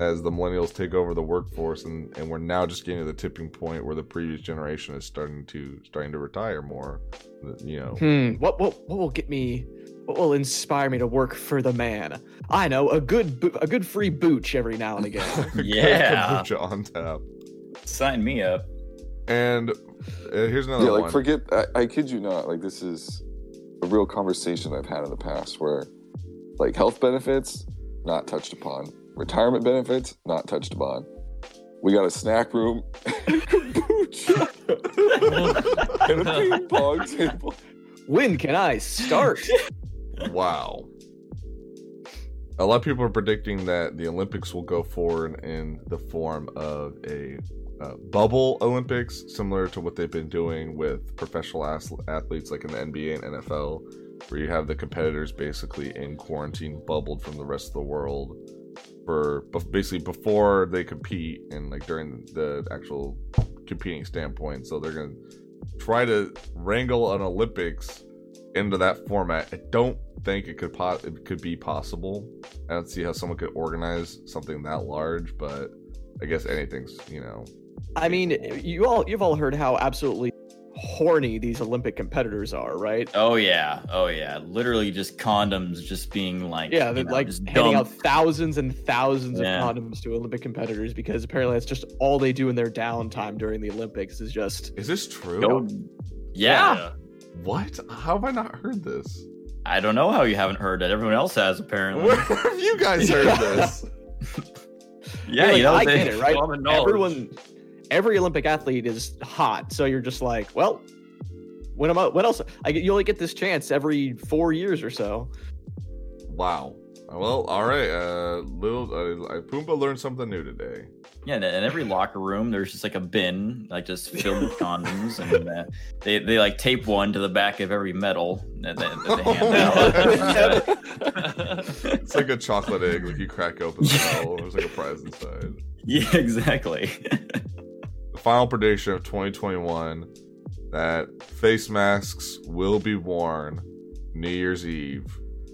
as the millennials take over the workforce, and and we're now just getting to the tipping point where the previous generation is starting to starting to retire more. You know, Hmm. What what what will get me? What will inspire me to work for the man? I know a good bo- a good free booch every now and again. Yeah. kombucha on tap. Sign me up. And uh, here's another yeah, like one. forget. I, I kid you not. Like this is a real conversation I've had in the past where, like, health benefits not touched upon, retirement benefits not touched upon. We got a snack room, and kombucha, and a ping pong table. when can I start? Wow. A lot of people are predicting that the Olympics will go forward in the form of a uh, bubble Olympics, similar to what they've been doing with professional ath- athletes like in the NBA and NFL, where you have the competitors basically in quarantine, bubbled from the rest of the world for basically before they compete and like during the actual competing standpoint. So they're to try to wrangle an Olympics into that format. I don't think it could po- it could be possible. I don't see how someone could organize something that large, but I guess anything's you know. I mean, you all you've all heard how absolutely horny these Olympic competitors are, right? Oh yeah, oh yeah. Literally just condoms just being like Yeah, they're know, like just handing out thousands and thousands Yeah. of condoms to Olympic competitors because apparently that's just all they do in their downtime during the Olympics is just Is this true? Go- yeah. Yeah. What? How have I not heard this? I don't know how you haven't heard it. Everyone else has apparently. Where have you guys heard this? yeah, like, you know I they, get it, right? Everyone, every Olympic athlete is hot, so you're just like, well, when am I? what else? I get you only get this chance every four years or so. Wow. Well, all right. Uh, little uh, Pumbaa learned something new today. Yeah, in in every locker room, there's just like a bin, like just filled with condoms, and uh, they they like tape one to the back of every medal that they, that they hand out. It's like a chocolate egg. Like you crack open the shell, there's like a prize inside. yeah, exactly. The final prediction of 2021 that face masks will be worn New Year's Eve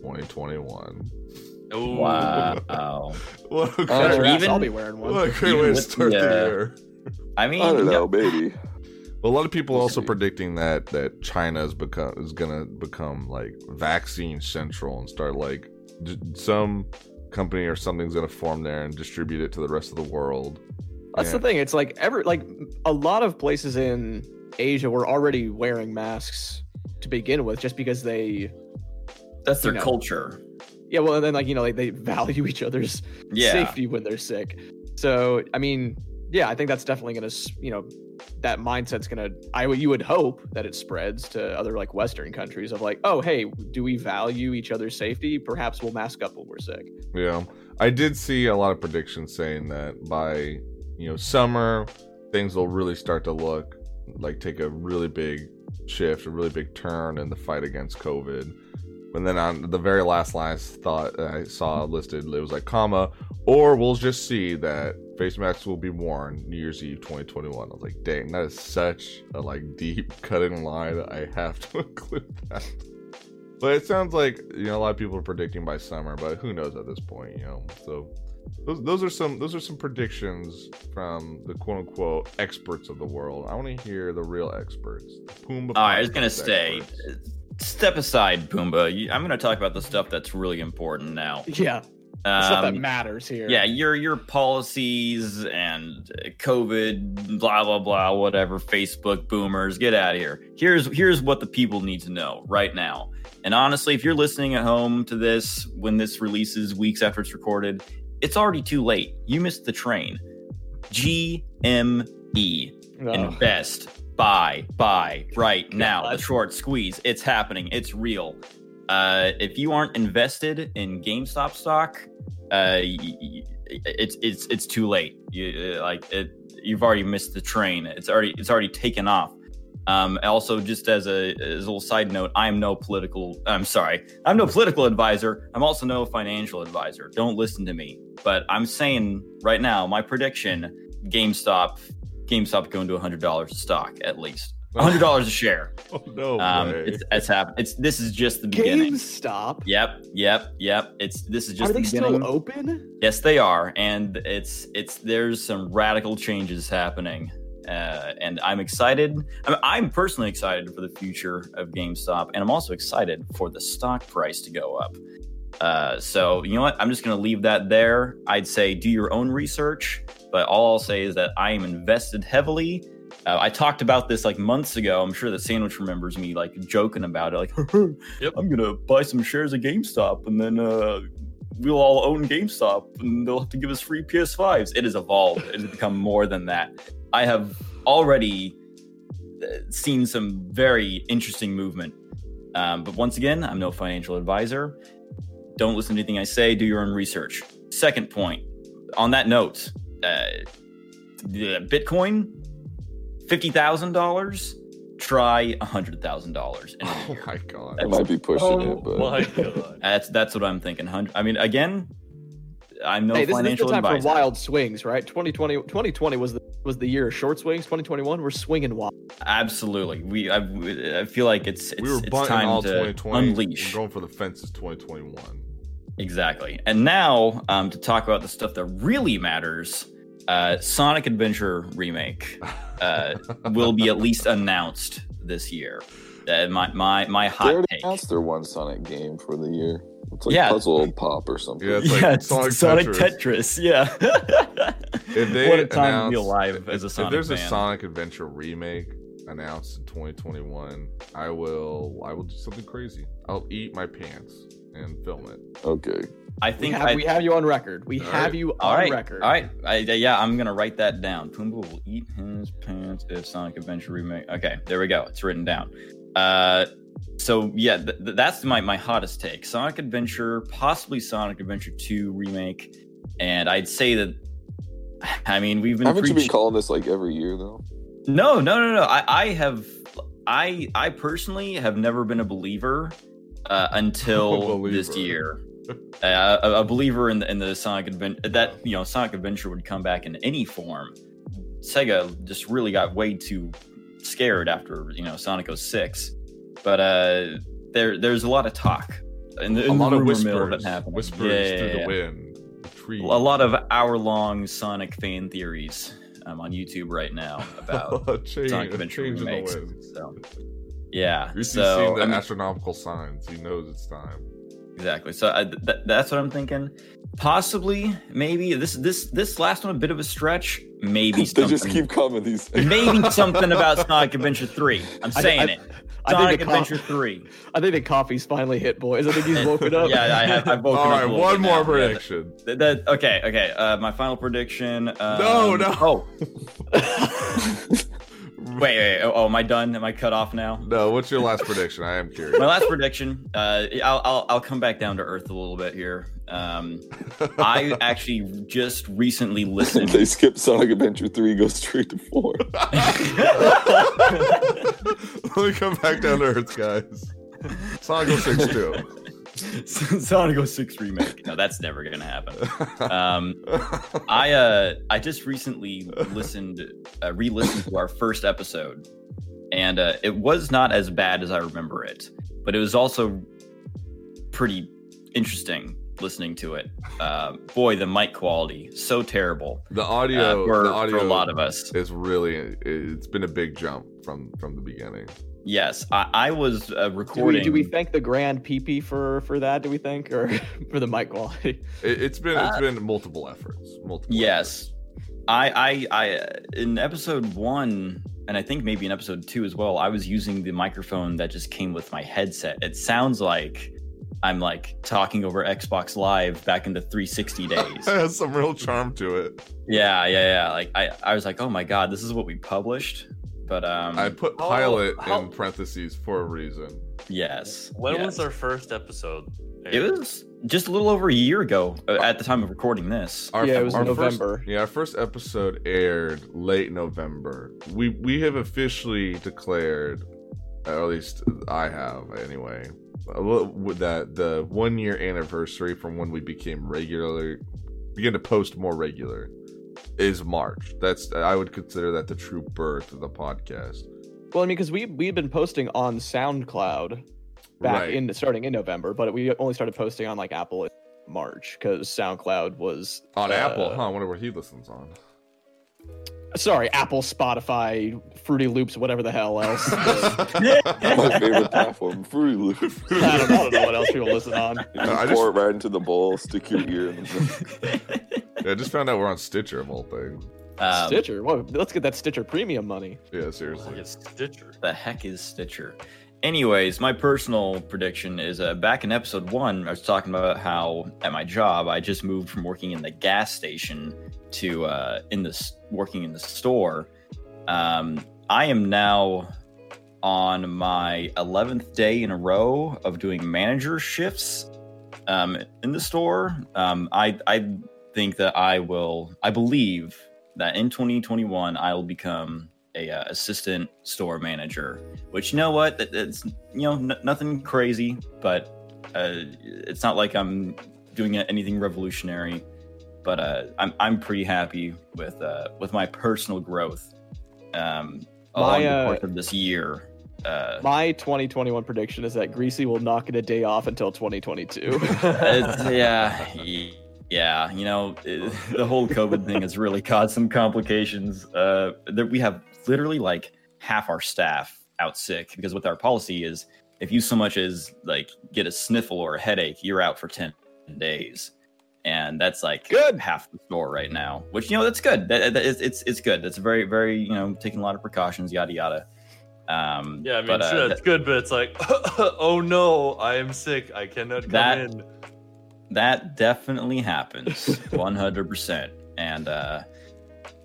2021. Ooh. wow. What a Uh, great, Or even- I'll be wearing one. what a great way to start the, the year. I mean, I don't yeah, know, maybe. Well, a lot of people We'll also see. predicting that that China is become is gonna become like vaccine central and start like d- some company or something's gonna form there and distribute it to the rest of the world. That's Yeah. the thing. It's like every like a lot of places in Asia were already wearing masks to begin with, just because they that's their know. culture. yeah well and then like you know like they value each other's Yeah, safety when they're sick. So I mean yeah I think that's definitely gonna s- you know that mindset's gonna I would you would hope that it spreads to other like Western countries of like oh hey do we value each other's safety perhaps we'll mask up when we're sick. Yeah, I did see a lot of predictions saying that by you know summer things will really start to look like take a really big shift, a really big turn in the fight against COVID. And then on the very last last thought I saw listed, it was like comma, or we'll just see that face masks will be worn New Year's Eve 2021. I was like, dang, that is such a like deep cutting line. I have to include that. But it sounds like you know a lot of people are predicting by summer, but who knows at this point, you know. So those, those are some those are some predictions from the quote unquote experts of the world. I want to hear the real experts. The Pumbaa All right, I was gonna podcast say, experts. step aside, Pumbaa. You- I'm gonna talk about the stuff that's really important now. Yeah, the stuff that Um, matters here. yeah, your your policies and uh, COVID, blah blah blah, whatever. Facebook boomers, get out of here. Here's here's what the people need to know right now. And honestly, if you're listening at home to this when this releases weeks after it's recorded, it's already too late. You missed the train. GME. Ugh. Invest. Buy. Buy. Right now. The short squeeze. It's happening. It's real. Uh, if you aren't invested in GameStop stock, uh, it's it's it's too late. You uh, like it. You've already missed the train. It's already it's already taken off. Um, also, just as a as a little side note, I am no political. I'm sorry, I'm no political advisor. I'm also no financial advisor. Don't listen to me. But I'm saying right now, my prediction: GameStop, GameStop going to hundred dollars a stock at least. hundred dollars a share. Oh no Um, way! it's it's happened. It's this is just the beginning. GameStop. Yep, yep, yep. It's this is just Are they the beginning. still open? Yes, they are, and it's it's there's some radical changes happening, uh, and I'm excited. I'm, I'm personally excited for the future of GameStop, and I'm also excited for the stock price to go up. Uh, so you know what? I'm just going to leave that there. I'd say do your own research, but all I'll say is that I am invested heavily. Uh, I talked about this like months ago. I'm sure that Sandwich remembers me like joking about it, like, Yep. I'm gonna buy some shares of GameStop, and then uh, we'll all own GameStop, and they'll have to give us free PS5s. It has evolved. It has become more than that. I have already uh, seen some very interesting movement. Um, but once again, I'm no financial advisor. Don't listen to anything I say. Do your own research. Second point. On that note, uh, the Bitcoin, fifty thousand dollars. Try a hundred thousand dollars. oh my god! I might be pushing Oh it, but my god. That's that's what I'm thinking. Hundred. I mean, again, I'm no hey, this, this is financial the time advisor. for wild swings, right? 2020, 2020 was the was the year of short swings. 2021, we're swinging wild. Absolutely. We. I, I feel like it's it's, we were it's time all to 2020. unleash. We're going for the fences 2021. Exactly. And now um, to talk about the stuff that really matters. uh, Sonic Adventure remake uh, will be at least announced this year. Uh, my my my They hot already take. announced their one Sonic game for the year. It's like Yeah. Puzzle Pop or something. Yeah, it's like yeah, Sonic Sonic, Tetris. Tetris. Yeah. If they what a time to be announce- alive if, as a if Sonic there's a. Sonic Adventure remake announced in 2021, I will I will do something crazy. I'll eat my pants and film it. Okay. I We think have, I, we have you on record. We All have right. you on all right, record. all right. I, yeah, I'm gonna write that down. Pumbaa will eat his pants if Sonic Adventure remake. Okay, there we go. It's written down. Uh, so yeah, th- th- that's my my hottest take. Sonic Adventure, possibly Sonic Adventure 2 remake, and I'd say that. I mean, we've been Haven't you been calling this like every year though? No, no, no, no. I, I have, I, I personally have never been a believer uh, until A this year. Uh, a, a believer in the, in the Sonic Adventure that you know Sonic Adventure would come back in any form. Sega just really got way too scared after you know Sonic 06. But uh, there there's a lot of talk and a lot of whispers, whispers Yeah, yeah, through yeah. the wind, the tree. A lot of hour long Sonic fan theories um, on YouTube right now about change, Sonic Adventure change in the remakes. So, yeah. He's so seen the I mean, astronomical signs. He knows it's time. Exactly. So I, th- that's what I'm thinking. Possibly, maybe this this this last one a bit of a stretch. Maybe they something. just keep coming. These. maybe something about Sonic Adventure Three. I'm saying I- it. I think Sonic the co- Adventure Three. I think the coffee's finally hit, boys. I think he's woken up. Yeah, I have. I've woken All up. right, one more now. Yeah, prediction. that, that- okay, okay. Uh, my final prediction. Um, No, no. Oh, wait, wait. Oh, oh, am I done? Am I cut off now? No, what's your last prediction? I am curious. my last prediction uh I'll, I'll i'll come back down to earth a little bit here um i actually just recently listened they skip Sonic Adventure Three, go straight to four. Let me come back down to earth, guys. Sonic 06 too. Sonic 06 remake. No that's never gonna happen. Um i uh i just recently listened uh, re-listened to our first episode and uh it was not as bad as i remember it but it was also pretty interesting listening to it uh, boy the mic quality so terrible the uh, audio, for, the audio for a lot of us. is really. It's been a big jump from from the beginning. Yes, I, I was uh, Do we, recording. do we thank the grand PP for for that? Do we think, or for the mic quality? It, it's been it's Uh, been multiple efforts. Multiple. yes, I, I, I, uh, in episode one, and I think maybe in episode two as well. I was using the microphone that just came with my headset. It sounds like I'm like talking over Xbox Live back in the 360 days. efforts. it has some real charm to it. yeah, yeah, yeah. Like I, I was like, oh my god, this is what we published. But um, I put how- pilot how- in parentheses for a reason. yes. When yes. was our first episode? It was just a little over a year ago uh, at the time of recording this. Our, Yeah, it was our November. First, yeah, our first episode aired late November. We we have officially declared, or at least I have anyway, a little- with that the one year anniversary from when we became regular, began to post more regular, is March. That's I would consider that the true birth of the podcast. Well, I mean, because we we've been posting on SoundCloud back Right. in starting in November, but we only started posting on like Apple in March because SoundCloud was On uh, Apple, huh? I wonder what he listens on. Sorry, Apple, Spotify, Fruity Loops, whatever the hell else. My favorite platform, Fruity Loops. I, don't, I don't know what else people listen on. You I just just- pour it right into the bowl, stick your ear in the Yeah, I just found out we're on Stitcher of all things. Um, Stitcher. Well, let's get that Stitcher Premium money. Yeah, seriously. Like Stitcher. the heck is Stitcher? Anyways, my personal prediction is uh, back in episode one, I was talking about how at my job I just moved from working in the gas station to uh, in the s- working in the store. Um, I am now on my 11th day in a row of doing manager shifts um, in the store. Um, I I think that I will. I believe that in 2021 I will become a uh, assistant store manager. Which you know what? That, that's you know n- nothing crazy, but uh, it's not like I'm doing anything revolutionary. But uh, I'm I'm pretty happy with uh, with my personal growth um, along My, the uh, course of this year. Uh, My 2021 prediction is that Greasy will not get a day off until 2022. yeah, Yeah, you know, it, the whole COVID thing has really caused some complications. Uh, that we have literally like half our staff out sick because what our policy is, if you so much as like get a sniffle or a headache, you're out for ten days, and that's like Good. half the store right now. Which you know that's good. That, that- it's, it's it's good. That's very very you know taking a lot of precautions, yada yada. Um, Yeah, I mean, but, uh, sure, th- that's good, but it's like, oh no, I am sick. I cannot come That- in. that definitely happens 100% and uh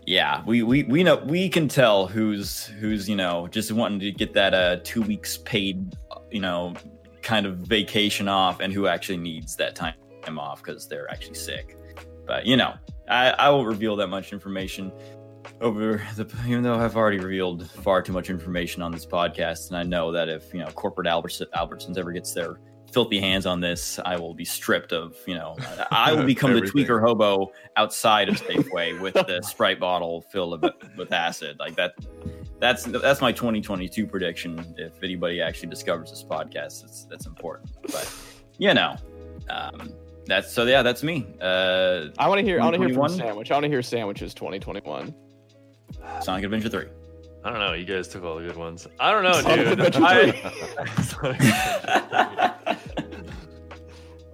yeah we, we we know we can tell who's who's you know just wanting to get that uh two weeks paid you know kind of vacation off and who actually needs that time off because they're actually sick but you know i i won't reveal that much information over the even though i've already revealed far too much information on this podcast and i know that if you know corporate Alberts, albertsons ever gets their filthy hands on this, I will be stripped of, you know, I will become the tweaker hobo outside of Safeway with the Sprite bottle filled with, with acid. Like that, that's that's my 2022 prediction. If anybody actually discovers this podcast, that's that's important. But you know, um, that's so yeah, that's me. Uh, I want to hear. I want to hear from Sandwich. I want to hear Sandwiches 2021. Sonic Adventure 3. I don't know. You guys took all the good ones. I don't know, Sonic dude. Adventure I-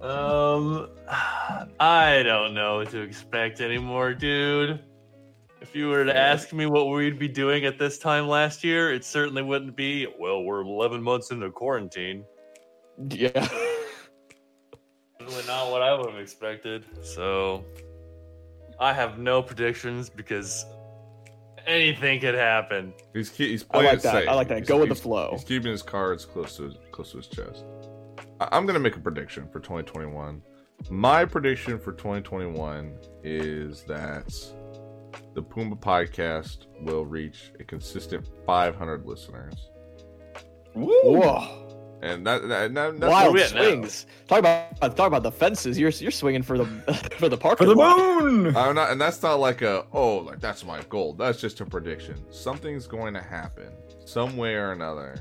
um, I don't know what to expect anymore, dude. If you were to ask me what we'd be doing at this time last year, it certainly wouldn't be. Well, we're 11 months into quarantine. Yeah. Certainly not what I would have expected. So, I have no predictions because anything could happen. He's ke- he's I playing like it that. safe. I like that. He's- Go with the flow. He's keeping his cards close to his, close to his chest. I- I'm gonna make a prediction for 2021. My prediction for 2021 is that the Pumbaa podcast will reach a consistent 500 listeners, Whoa. And that, that, that that's Wild we at now? swings. Talk about talk about the fences. You're you're swinging for the for the park. For the moon! I'm not, and that's not like a oh, like that's my goal. That's just a prediction. Something's going to happen some way or another.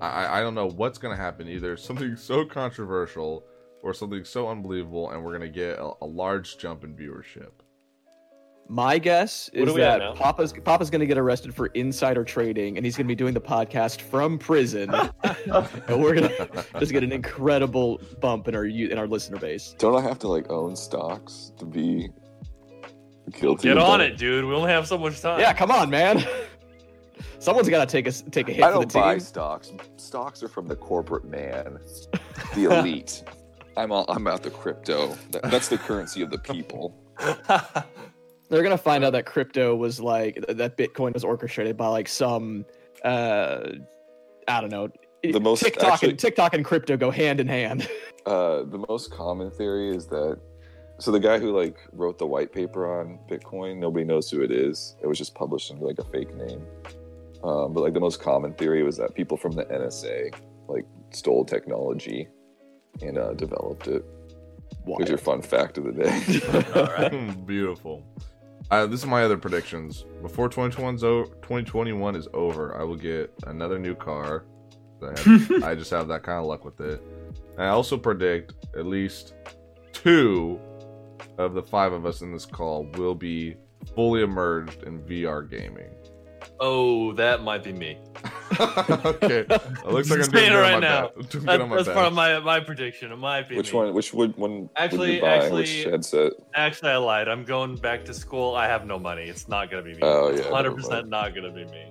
I I- I don't know what's going to happen. Either something so controversial or something so unbelievable, and we're going to get a, a large jump in viewership. My guess What is are we at that? Papa's Papa's going to get arrested for insider trading, and he's going to be doing the podcast from prison, and we're going to just get an incredible bump in our in our listener base. Don't I have to like own stocks to be guilty? Get on it, dude. We only have so much time. Yeah, come on, man. Someone's got to take a s- take a hit I for the don't buy team. stocks. Stocks are from the corporate man, the elite. I'm all, I'm out the crypto. That, that's the currency of the people. They're gonna find out that crypto was like that Bitcoin was orchestrated by like some uh I don't know. The most- TikTok actually- and TikTok and crypto go hand in hand. Uh, the most common theory is that so the guy who like wrote the white paper on Bitcoin, nobody knows who it is. It was just published under like a fake name. Um, but like the most common theory was that people from the NSA like stole technology and uh, developed it. Here's your fun fact of the day. All right. Beautiful. Uh, this is my other predictions. Before 2021's o- 2021 is over, I will get another new car. I, have- I just have that kind of luck with it. And I also predict at least two of the five of us in this call will be fully immersed in VR gaming. Oh, that might be me. okay, it looks like I'm Just doing saying it right now. doing That, on my that's part of my my prediction. It might be which me. one? Which would one? would Actually- you buy? which actually- headset? Actually, I lied. I'm going back to school. I have no money. It's not gonna be me. Oh, It's yeah, hundred percent not gonna be me.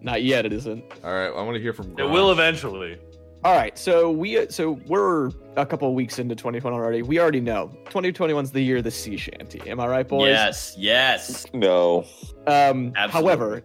Not yet, it isn't. All right, I want to hear from. It will eventually. All right, so we so we're a couple of weeks into 2021 already. We already know 2021's the year of the sea shanty. Am I right, boys? Yes, yes. No. Um, Absolutely. however,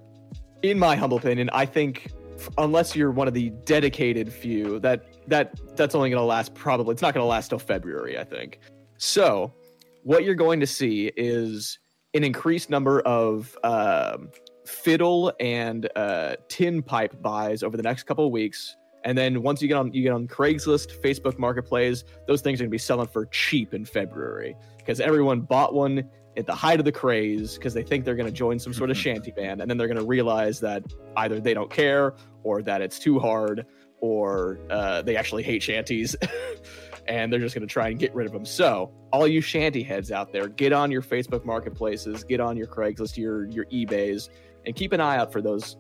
in my humble opinion, I think unless you're one of the dedicated few, that that that's only going to last probably. It's not going to last till February, I think. So, what you're going to see is an increased number of um, fiddle and uh, tin pipe buys over the next couple of weeks. And then once you get on you get on Craigslist, Facebook Marketplace, those things are gonna be selling for cheap in February. Because everyone bought one at the height of the craze because they think they're going to join some sort of shanty band and then they're going to realize that either they don't care or that it's too hard or uh, they actually hate shanties and they're just going to try and get rid of them So, all you shanty heads out there, get on your Facebook marketplaces, get on your Craigslist, your your eBay's, and keep an eye out for those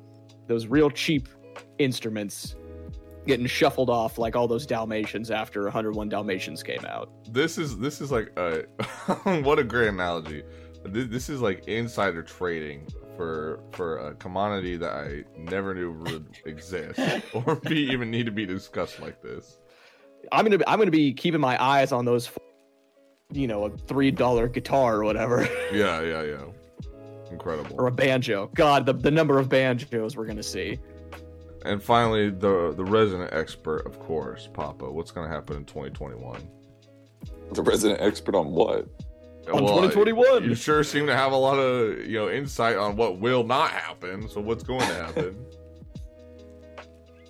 those real cheap instruments getting shuffled off like all those Dalmatians after 101 Dalmatians came out. this is this is like a what a great analogy. This, this is like insider trading for for a commodity that I never knew would exist or be even need to be discussed like this. I'm gonna be, I'm gonna be keeping my eyes on those, you know, a three dollar guitar or whatever, Yeah, yeah, yeah. Incredible. or a banjo. God, the the number of banjos we're gonna see. And finally, the the resident expert, of course, Papa. What's going to happen in 2021? The resident expert on what? On Well, 2021. You sure seem to have a lot of you know insight on what will not happen. So what's going to happen?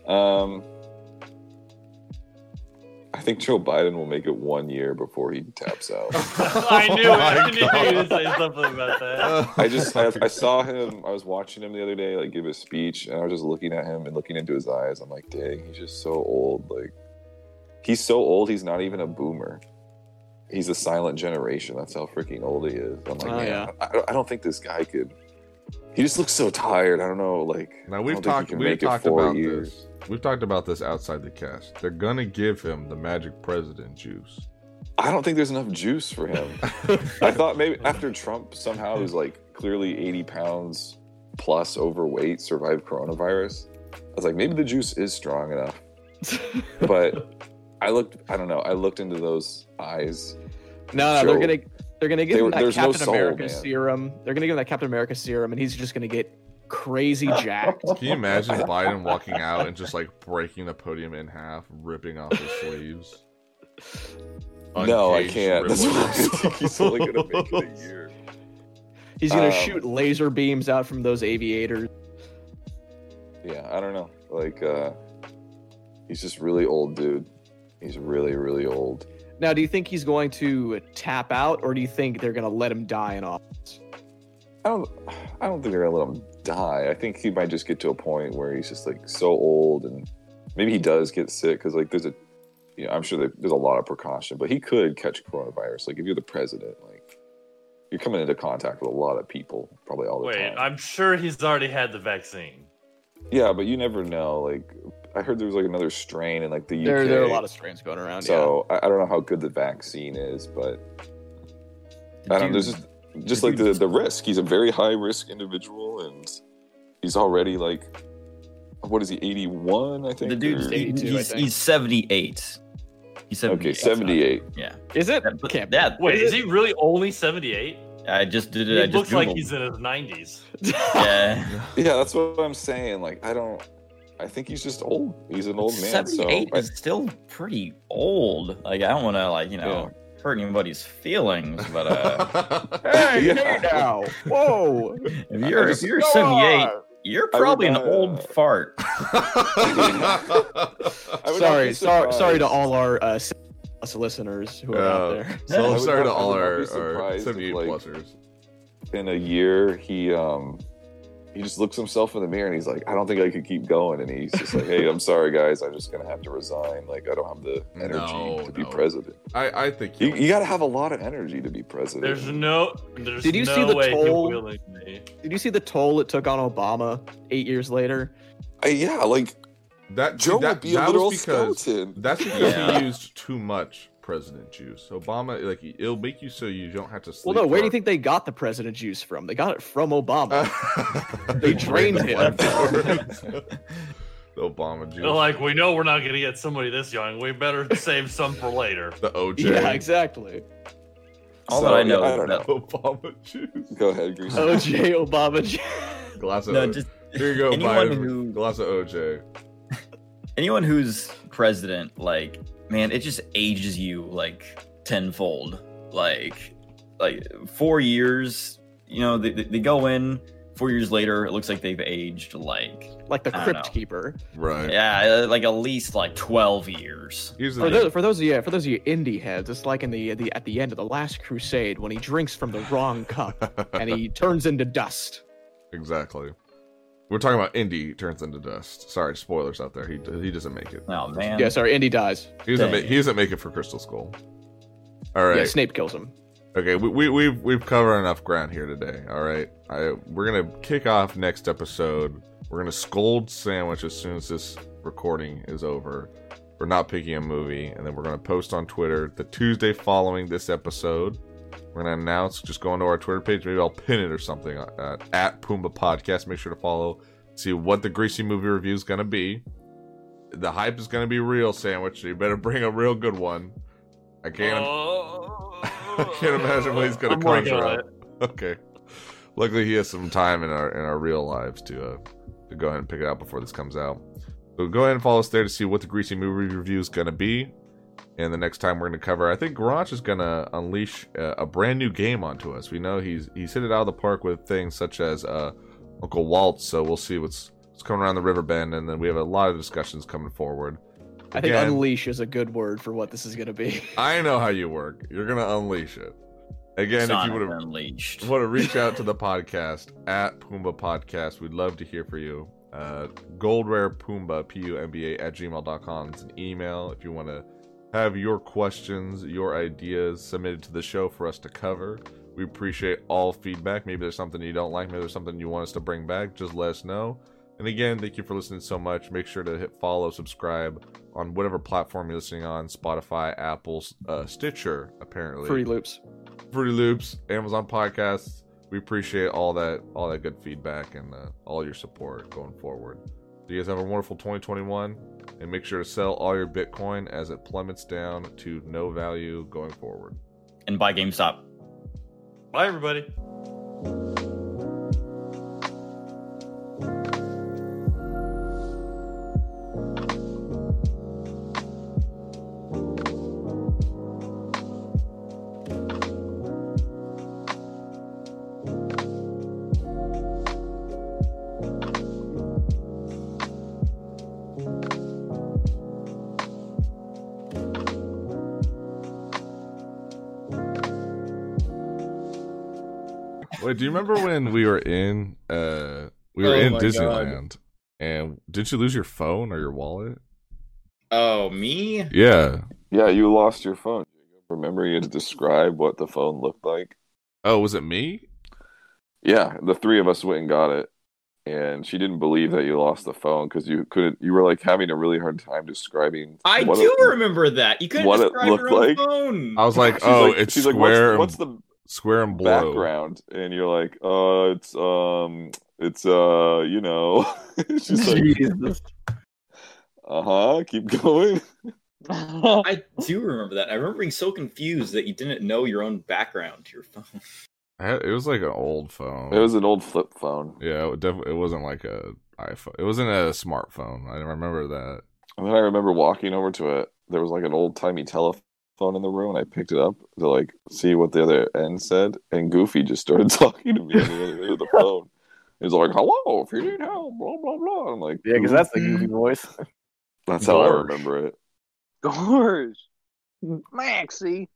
Um, I think Joe Biden will make it one year before he taps out. I knew. Oh my I knew you God. would say something about that. I just I, I saw him. I was watching him the other day, like give a speech, and I was just looking at him and looking into his eyes. I'm like, dang, he's just so old. Like, he's so old. He's not even a boomer. He's a silent generation. That's how freaking old he is. I'm like, Oh, man, yeah. I, I don't think this guy could. He just looks so tired. I don't know. Like, Now we've don't think talked we've it talked about years. this. We've talked about this outside the cast. They're gonna give him the magic president juice. I don't think there's enough juice for him. I thought maybe after Trump somehow who's like clearly 80 pounds plus overweight survived coronavirus. I was like, maybe the juice is strong enough. But I looked, I don't know, I looked into those eyes. No, no, they're gonna they're gonna give They him that there's no Captain soul, America man. serum. They're gonna give him that Captain America serum, and he's just gonna get crazy jacked. Can you imagine Biden walking out and just like breaking the podium in half, ripping off his sleeves? no, I can't. That's Ripple. why I think he's only going to make it a year. He's gonna Um, shoot laser beams out from those aviators. Yeah, I don't know. Like, uh, he's just really old, dude. He's really, really old. Now, do you think he's going to tap out, or do you think they're gonna let him die in office? I don't, I don't think they're gonna let him die. I think he might just get to a point where he's just like so old, and maybe he does get sick because like there's a, you know, I'm sure that there's a lot of precaution, but he could catch coronavirus. Like if you're the president, like you're coming into contact with a lot of people, probably all the Wait, time. Wait, I'm sure he's already had the vaccine. Yeah, but you never know. Like I heard there was like another strain in like the UK. There, there are a lot of strains going around. So I, I don't know how good the vaccine is, but I don't. know. There's just just like the the risk. He's a very high risk individual, and he's already like, what is he? Eighty one, I think. The dude's or- eight- 82, I he's, think. he's 78. He's 78. okay, seventy eight. Yeah. yeah. Is it? That- but- Can't yeah, Wait, Is is he really only 78? I just did He it. I just looks like he's in his 90s. Yeah. Yeah, that's what I'm saying. Like I don't. I think he's just old. He's an old man. So 78 I- is still pretty old. Like, I don't want to, like, you know, hurt anybody's feelings, but uh, Hey, Yeah. hey now! Whoa! if you're, just- if you're 78, on! you're probably an would, uh, old fart. I would not Sorry, sorry, sorry to all our uh, us listeners who are out there. so sorry to not- I all our, our 78 like, plusers. in a year he um he just looks himself in the mirror and he's like i don't think i could keep going and he's just like hey i'm sorry guys i'm just gonna have to resign like i don't have the energy No, to be president I, I think you, he'll- you gotta have a lot of energy to be president There's no. There's Did you no see the way toll? me. Did you see the toll it took on Obama eight years later? I- yeah like that joe that, would be a that literal was because skeleton that's because Yeah. he used too much president juice. Obama, like it'll make you so you don't have to sleep. Well, no. Where do you think they got the president juice from? They got it from Obama. they drained the him. the Obama juice. They're like, we know we're not going to get somebody this young. We better save some for later. the OJ. yeah, exactly. All So, that I know I is don't that. Obama juice. go ahead Greasy. OJ Obama. juice. Glass of No, O- just here you go. anyone Biden. who- Glass of OJ. anyone who's president, like, man, it just ages you like tenfold. Like, like four years, you know, they, they they go in. Four years later, it looks like they've aged like, like the Crypt know. Keeper. Right. yeah, uh, like at least like twelve years. For those, for those of you, for those of you indie heads, it's like in the, the at the end of the Last Crusade when he drinks from the wrong cup and he turns into dust. exactly. We're talking about Indy turns into dust. Sorry, spoilers out there. He he doesn't make it. Oh man. Yeah, sorry, Indy dies. He doesn't Dang. make, he doesn't make it for Crystal Skull. All right. Yeah, Snape kills him. Okay, we, we we've we've covered enough ground here today. All right, I, we're gonna kick off next episode. We're gonna scold Sandwich as soon as this recording is over. We're not picking a movie, and then we're gonna post on Twitter the Tuesday following this episode. We're gonna announce. Just go onto our Twitter page. Maybe I'll pin it or something uh, at Pumbaa Podcast. Make sure to follow. See what the greasy movie review is gonna be. The hype is gonna be real, Sandwich. So you better bring a real good one. I can't. I can't imagine what he's gonna I'm conjure up. Okay. Luckily, he has some time in our in our real lives to uh, to go ahead and pick it out before this comes out. So go ahead and follow us there to see what the greasy movie review is gonna be. And the next time we're gonna cover, I think Garage is gonna unleash a, a brand new game onto us. We know he's he's hit it out of the park with things such as uh, Uncle Walt. So we'll see what's what's coming around the river bend, and then we have a lot of discussions coming forward. I think unleash is a good word for what this is gonna be. I know how you work. You're gonna unleash it. Again, if you would have Unleashed. want to reach out to the podcast at Pumbaa Podcast, we'd love to hear from you. Uh, Gold Bear Pumbaa, P U M B A, at gmail.com. It's an email if you want to have your questions, your ideas submitted to the show for us to cover. We appreciate all feedback. Maybe there's something you don't like, maybe there's something you want us to bring back. Just let us know. And again, thank you for listening so much. Make sure to hit follow, subscribe on whatever platform you're listening on Spotify, Apple, uh, Stitcher, apparently. Fruity Loops. Fruity Loops, Amazon Podcasts. We appreciate all that, all that good feedback and uh, all your support going forward. So you guys have a wonderful 2021, and make sure to sell all your Bitcoin as it plummets down to no value going forward. And buy GameStop. Bye, everybody. Remember when we were in, uh, we were Oh in my Disneyland, and did you lose your phone or your wallet? Oh, me? Yeah. Yeah, you lost your phone. Remember, you had to describe what the phone looked like. Oh, was it me? Yeah, the three of us went and got it, and she didn't believe that you lost the phone because you couldn't. You were like having a really hard time describing. I do it- remember that. You couldn't what it describe your looked own like. phone. I was like, oh, like- it's she's like, square, what's, what's the square and blue. background? And you're like, uh, it's um, it's uh, you know. she's like, uh huh. Keep going. I do remember that. I remember being so confused that you didn't know your own background to your phone. I had- It was like an old phone. It was an old flip phone. Yeah, it definitely. It wasn't like a iPhone. It wasn't a smartphone. I remember that. And then I remember walking over to it. There was like an old timey telephone in the room, and I picked it up to like see what the other end said. And Goofy just started talking to me on the other end of the phone. He's like, "Hello, if you need help, blah blah blah." I'm like, Yeah, because that's the "Goofy?" goofy voice. That's how I remember it. Gorge. Maxie.